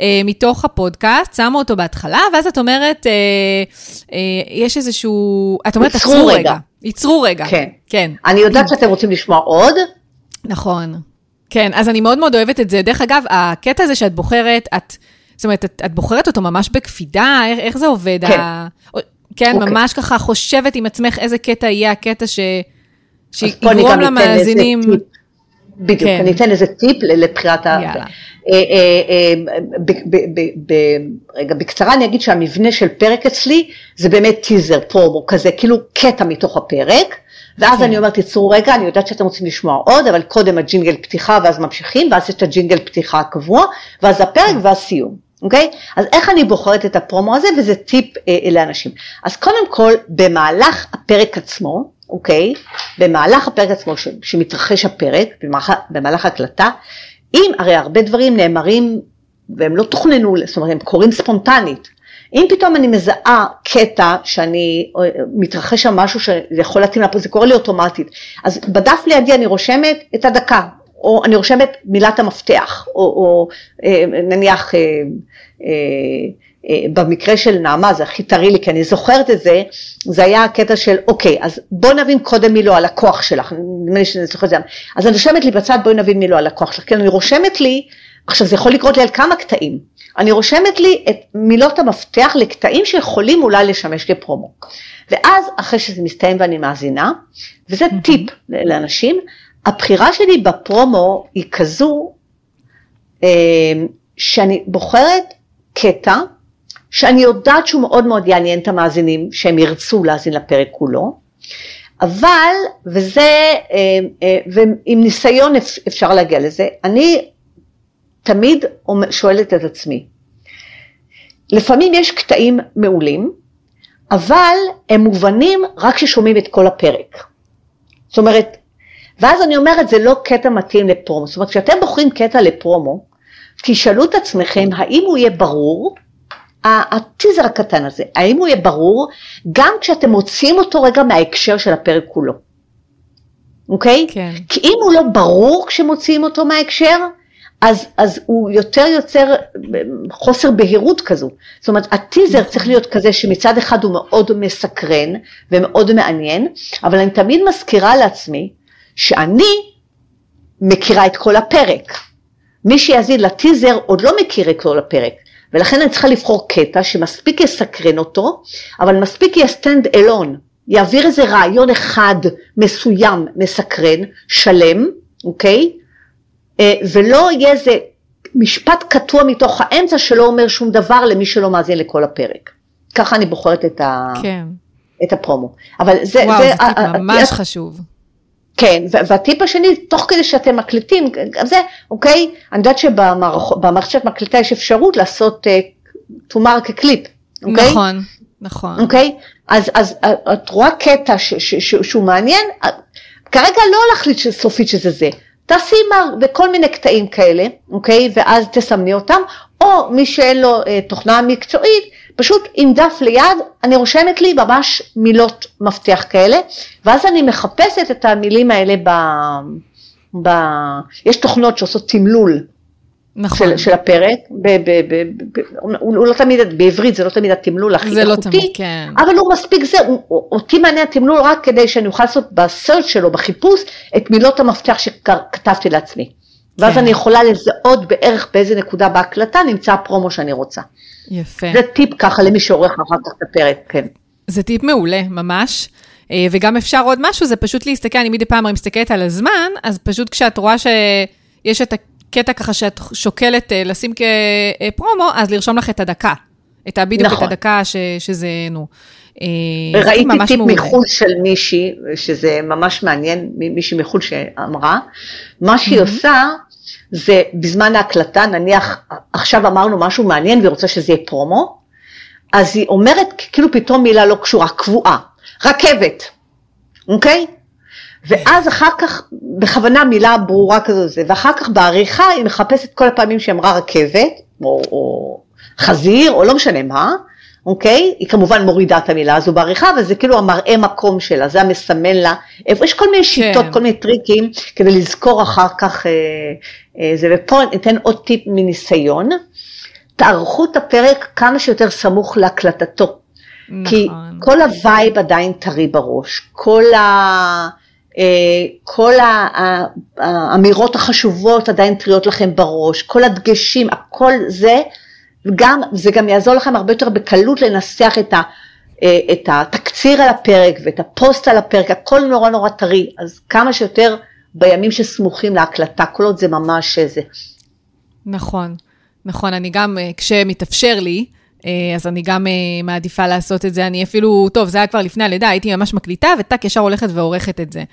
אה, מתוך הפודקאסט, שמו אותו בהתחלה, ואז את אומרת, אה, אה, יש איזשהו, את אומרת, עצרו רגע. רגע. ייצרו רגע. כן. כן. אני יודעת שאתם רוצים לשמוע עוד. נכון. כן, אז אני מאוד מאוד אוהבת את זה. דרך אגב, הקטע הזה שאת בוחרת, את, זאת אומרת, את, את בוחרת אותו ממש בקפידה, איך, איך זה עובד? כן. ה... כן, okay. אוקיי. ממש ככה חושבת עם עצמך איזה קטע יהיה הקטע ש... שיגרום למאזינים. בדיוק, כן. אני אתן איזה טיפ לבחירת ה... יאללה. אה, אה, אה, רגע, בקצרה אני אגיד שהמבנה של פרק אצלי זה באמת טיזר, פרומו כזה, כאילו קטע מתוך הפרק, ואז כן. אני אומרת, תצאו רגע, אני יודעת שאתם רוצים לשמוע עוד, אבל קודם הג'ינגל פתיחה ואז ממשיכים, ואז יש את הג'ינגל פתיחה הקבוע, ואז הפרק כן. ואז סיום, אוקיי? אז איך אני בוחרת את הפרומו הזה, וזה טיפ אה, לאנשים. אז קודם כל, במהלך הפרק עצמו, אוקיי? במהלך הפרק עצמו, ש, שמתרחש הפרק, במהלך, במהלך הקלטה, אם הרי הרבה דברים נאמרים והם לא תוכננו, זאת אומרת, הם קורים ספונטנית. אם פתאום אני מזהה קטע שאני, מתרחש שם משהו שיכול להתאים לפה, זה קורה לי אוטומטית. אז בדף לידי אני רושמת את הדקה, או אני רושמת מילת המפתח, או, או אה, נניח, אה, אה, במקרה של נעמה זה הכי טרי לי, כי אני זוכרת את זה, זה היה הקטע של, אוקיי, אז בוא נבין קודם מי לא הלקוח שלך, נדמה לי שאני זוכרת את זה, אז אני רושמת לי בצד, בואי נבין מי לא הלקוח שלך, כי אני רושמת לי, עכשיו זה יכול לקרות לי על כמה קטעים, אני רושמת לי את מילות המפתח לקטעים שיכולים אולי לשמש כפרומו. ואז אחרי שזה מסתיים ואני מאזינה, וזה. טיפ לאנשים, הבחירה שלי בפרומו היא כזו, אה, שאני בוחרת קטע, שאני יודעת שהוא מאוד מאוד יעניין את המאזינים, שהם ירצו להאזין לפרק כולו, אבל, וזה, אה, אה, ועם ניסיון אפשר להגיע לזה, אני תמיד שואלת את עצמי, לפעמים יש קטעים מעולים, אבל הם מובנים רק כששומעים את כל הפרק. זאת אומרת, ואז אני אומרת, זה לא קטע מתאים לפרומו. זאת אומרת, כשאתם בוחרים קטע לפרומו, תשאלו את עצמכם, האם הוא יהיה ברור, הטיזר הקטן הזה, האם הוא יהיה ברור, גם כשאתם מוציאים אותו רגע מההקשר של הפרק כולו. אוקיי? כן. כי אם הוא לא ברור כשמוציאים אותו מההקשר, אז, אז הוא יותר יוצר חוסר בהירות כזו. זאת אומרת, הטיזר צריך להיות כזה שמצד אחד הוא מאוד מסקרן ומאוד מעניין, אבל אני תמיד מזכירה לעצמי שאני מכירה את כל הפרק. מי שיאזין לטיזר עוד לא מכיר את כל הפרק, ולכן אני צריכה לבחור קטע שמספיק יסקרן אותו, אבל מספיק יהיה stand alone, יעביר איזה רעיון אחד מסוים, מסקרן, שלם, אוקיי? אה, ולא יהיה איזה משפט קטוע מתוך האמצע שלא אומר שום דבר למי שלא מאזין לכל הפרק. ככה אני בוחרת את, ה... כן. את הפרומו. אבל זה... וואו, זה, זה טיפ ממש את... חשוב. כן, והטיפ השני, תוך כדי שאתם מקליטים, גם זה, אוקיי, אני יודעת שבמערכת מקליטה יש אפשרות לעשות to mark a clip, אוקיי? נכון, נכון. אוקיי? אז, אז את רואה קטע ש, ש, ש, שהוא מעניין, כרגע לא להחליט סופית שזה זה, תעשי מר וכל מיני קטעים כאלה, אוקיי? ואז תסמני אותם, או מי שאין לו אה, תוכנה מקצועית, פשוט עם דף ליד, אני רושמת לי ממש מילות מפתח כאלה, ואז אני מחפשת את המילים האלה ב... ב... יש תוכנות שעושות תמלול נכון. של, של הפרק, ב, ב, ב, ב, הוא, הוא לא תמיד, בעברית זה לא תמיד התמלול הכי איכותי, זה לא תמיד, כן. אבל הוא מספיק זה, הוא, אותי מעניין התמלול רק כדי שאני אוכל לעשות בסרט שלו, בחיפוש, את מילות המפתח שכתבתי לעצמי. ואז כן. אני יכולה לזהות בערך באיזה נקודה בהקלטה נמצא הפרומו שאני רוצה. יפה. זה טיפ ככה למי שעורך אחר כך את הפרק, כן. זה טיפ מעולה, ממש. אה, וגם אפשר עוד משהו, זה פשוט להסתכל, אני מדי פעם מסתכלת על הזמן, אז פשוט כשאת רואה שיש את הקטע ככה שאת שוקלת אה, לשים כפרומו, אז לרשום לך את הדקה. את בדיוק נכון. את הדקה ש, שזה, נו. אה, ראיתי טיפ מעולה. מחו"ל של מישהי, שזה ממש מעניין, מישהי מחו"ל שאמרה, מה שהיא mm-hmm. עושה, זה בזמן ההקלטה, נניח עכשיו אמרנו משהו מעניין והיא רוצה שזה יהיה פרומו, אז היא אומרת כאילו פתאום מילה לא קשורה, קבועה, רכבת, אוקיי? ואז אחר כך, בכוונה מילה ברורה כזו זה, ואחר כך בעריכה היא מחפשת כל הפעמים שהיא אמרה רכבת, או, או חזיר, או לא משנה מה, אוקיי? היא כמובן מורידה את המילה הזו בעריכה, אבל זה כאילו המראה מקום שלה, זה המסמן לה. איפה יש כל מיני שיטות, כן. כל מיני טריקים, כדי לזכור אחר כך אה, אה, זה. ופה ניתן עוד טיפ מניסיון, תערכו את הפרק כמה שיותר סמוך להקלטתו. נכון. כי כל ה vibe עדיין טרי בראש, כל ה... אה, כל האמירות החשובות עדיין טריות לכם בראש, כל הדגשים, הכל זה גם, זה גם יעזור לכם הרבה יותר בקלות לנסח את, ה, אה, את התקציר על הפרק ואת הפוסט על הפרק, הכל נורא נורא טרי, אז כמה שיותר בימים שסמוכים להקלטה, כל עוד זה ממש זה. נכון, נכון, אני גם, אה, כשמתאפשר לי, אה, אז אני גם מעדיפה לעשות את זה. אני אפילו, טוב, זה היה כבר לפני הלידה, הייתי ממש מקליטה, וטאק, ישר הולכת ועורכת את זה.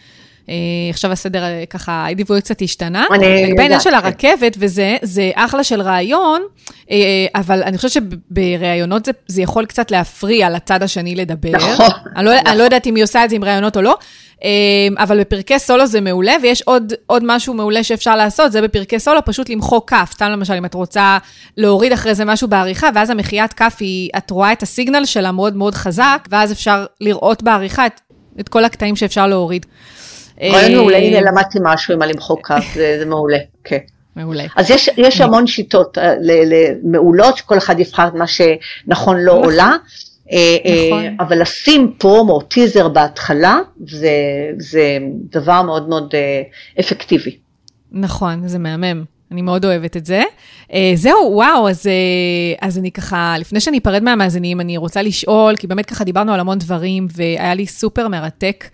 אה, עכשיו הסדר אה, ככה, העדיפויות קצת השתנה. אני יודעת. לגבי העניין של כן. הרכבת וזה, זה אחלה של רעיון, אה, אבל אני חושבת שבראיונות זה, זה יכול קצת להפריע לצד השני לדבר. נכון. אני לא, נכון. אני לא יודעת אם היא עושה את זה עם ראיונות או לא, אבל בפרקי סולו זה מעולה, ויש עוד, עוד משהו מעולה שאפשר לעשות, זה בפרקי סולו, פשוט למחוק כף. סתם למשל, אם את רוצה להוריד אחרי זה משהו בעריכה, ואז המחיית כף היא, את רואה את הסיגנל שלה מאוד מאוד חזק, ואז אפשר לראות בעריכה את, את כל הקטעים שאפשר להוריד. רעיון מעולה, הנה אה, למדתי משהו עם הלמחוק קו, זה מעולה, כן. מעולה. אז יש, יש המון שיטות אה, מעולות, שכל אחד יבחר את מה שנכון לו או לה, נכון. אבל לשים פרומו, טיזר בהתחלה, זה, זה דבר מאוד מאוד אפקטיבי. נכון, זה מהמם. אני מאוד אוהבת את זה. Uh, זהו, וואו, אז, uh, אז אני ככה, לפני שאני אפרד מהמאזינים, אני רוצה לשאול, כי באמת ככה דיברנו על המון דברים, והיה לי סופר מרתק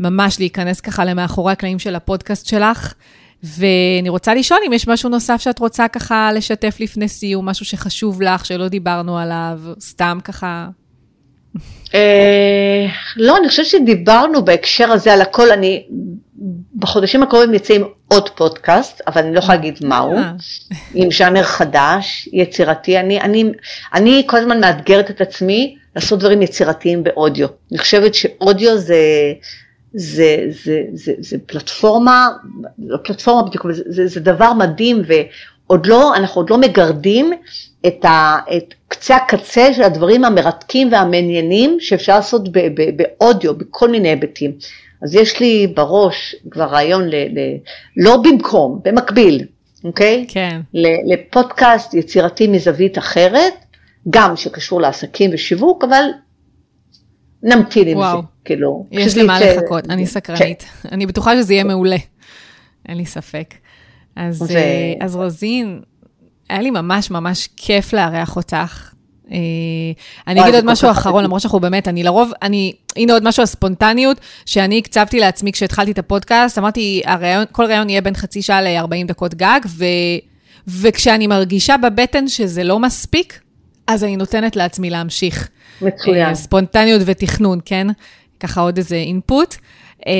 ממש להיכנס ככה למאחורי הקלעים של הפודקאסט שלך. ואני רוצה לשאול אם יש משהו נוסף שאת רוצה ככה לשתף לפני סיום, משהו שחשוב לך, שלא דיברנו עליו, סתם ככה. אה, לא, אני חושבת שדיברנו בהקשר הזה על הכל, אני, בחודשים הקרובים יצא עם עוד פודקאסט, אבל אני לא יכולה להגיד מהו, אה. עם ז'אנר חדש, יצירתי, אני, אני, אני כל הזמן מאתגרת את עצמי לעשות דברים יצירתיים באודיו. אני חושבת שאודיו זה, זה, זה, זה, זה פלטפורמה, לא פלטפורמה בדיוק, אבל זה, זה, זה דבר מדהים ועוד לא, אנחנו עוד לא מגרדים את, ה, את קצה הקצה של הדברים המרתקים והמעניינים שאפשר לעשות ב, ב, באודיו, בכל מיני היבטים. אז יש לי בראש כבר רעיון, ל, ל, לא במקום, במקביל, אוקיי? כן. לפודקאסט יצירתי מזווית אחרת, גם שקשור לעסקים ושיווק, אבל נמתין עם וואו. זה, כאילו. יש למה לחכות, אני סקרנית. כן. אני בטוחה שזה יהיה מעולה, אין לי ספק. אז, ו... אה, אז רוזין, היה לי ממש ממש כיף לארח אותך. אה, אני אגיד עוד משהו אחרון, למרות שאנחנו באמת, אני לרוב, אני, הנה עוד משהו, הספונטניות, שאני הקצבתי לעצמי כשהתחלתי את הפודקאסט, אמרתי, הרעיון, כל רעיון יהיה בין חצי שעה ל-40 דקות גג, ו, וכשאני מרגישה בבטן שזה לא מספיק, אז אני נותנת לעצמי להמשיך. מצוין. אה, ספונטניות ותכנון, כן? ככה עוד איזה אינפוט. אה,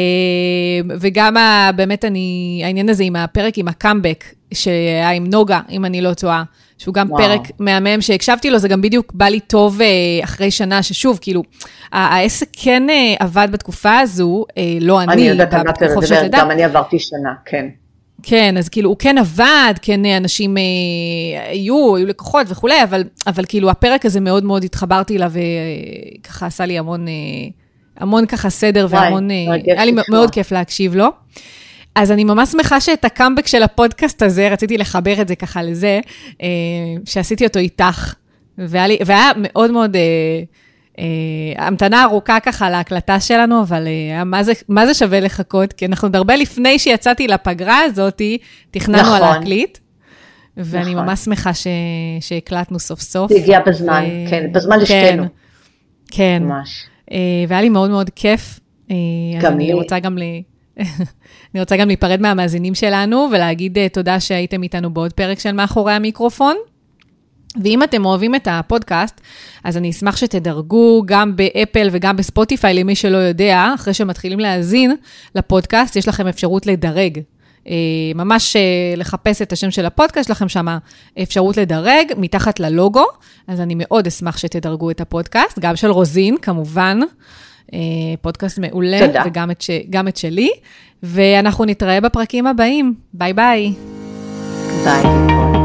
וגם באמת אני, העניין הזה עם הפרק עם הקאמבק, שהיה עם נוגה, אם אני לא טועה, שהוא גם וואו. פרק מהמם שהקשבתי לו, זה גם בדיוק בא לי טוב אה, אחרי שנה, ששוב, כאילו, העסק כן עבד בתקופה הזו, לא אני, אני יודעת על מה אתה מדבר, גם אני עברתי שנה, כן. כן, אז כאילו, הוא כן עבד, כן אנשים אה, היו, היו לקוחות וכולי, אבל, אבל כאילו, הפרק הזה מאוד מאוד התחברתי אליו, וככה עשה לי המון, אה, המון ככה סדר וואי, והמון, אה, היה לי מאוד כיף להקשיב לו. אז אני ממש שמחה שאת הקאמבק של הפודקאסט הזה, רציתי לחבר את זה ככה לזה, אה, שעשיתי אותו איתך, והיה, לי, והיה מאוד מאוד... אה, אה, המתנה ארוכה ככה להקלטה שלנו, אבל אה, מה זה, מה זה שווה לחכות? כי אנחנו עוד הרבה לפני שיצאתי לפגרה הזאת, תכננו נכון. על להקליט. ואני נכון. ממש שמחה ש... שהקלטנו סוף סוף. זה הגיע בזמן, ו... כן, בזמן לשתינו. כן, כן. ממש. אה, והיה לי מאוד מאוד כיף. גם לי. אני רוצה גם ל... אני רוצה גם להיפרד מהמאזינים שלנו ולהגיד תודה שהייתם איתנו בעוד פרק של מאחורי המיקרופון. ואם אתם אוהבים את הפודקאסט, אז אני אשמח שתדרגו גם באפל וגם בספוטיפיי, למי שלא יודע, אחרי שמתחילים להאזין לפודקאסט, יש לכם אפשרות לדרג. אה, ממש אה, לחפש את השם של הפודקאסט, יש לכם שם אפשרות לדרג מתחת ללוגו, אז אני מאוד אשמח שתדרגו את הפודקאסט, גם של רוזין, כמובן. אה, פודקאסט מעולה, תודה. וגם את, ש... את שלי, ואנחנו נתראה בפרקים הבאים. ביי ביי. ביי.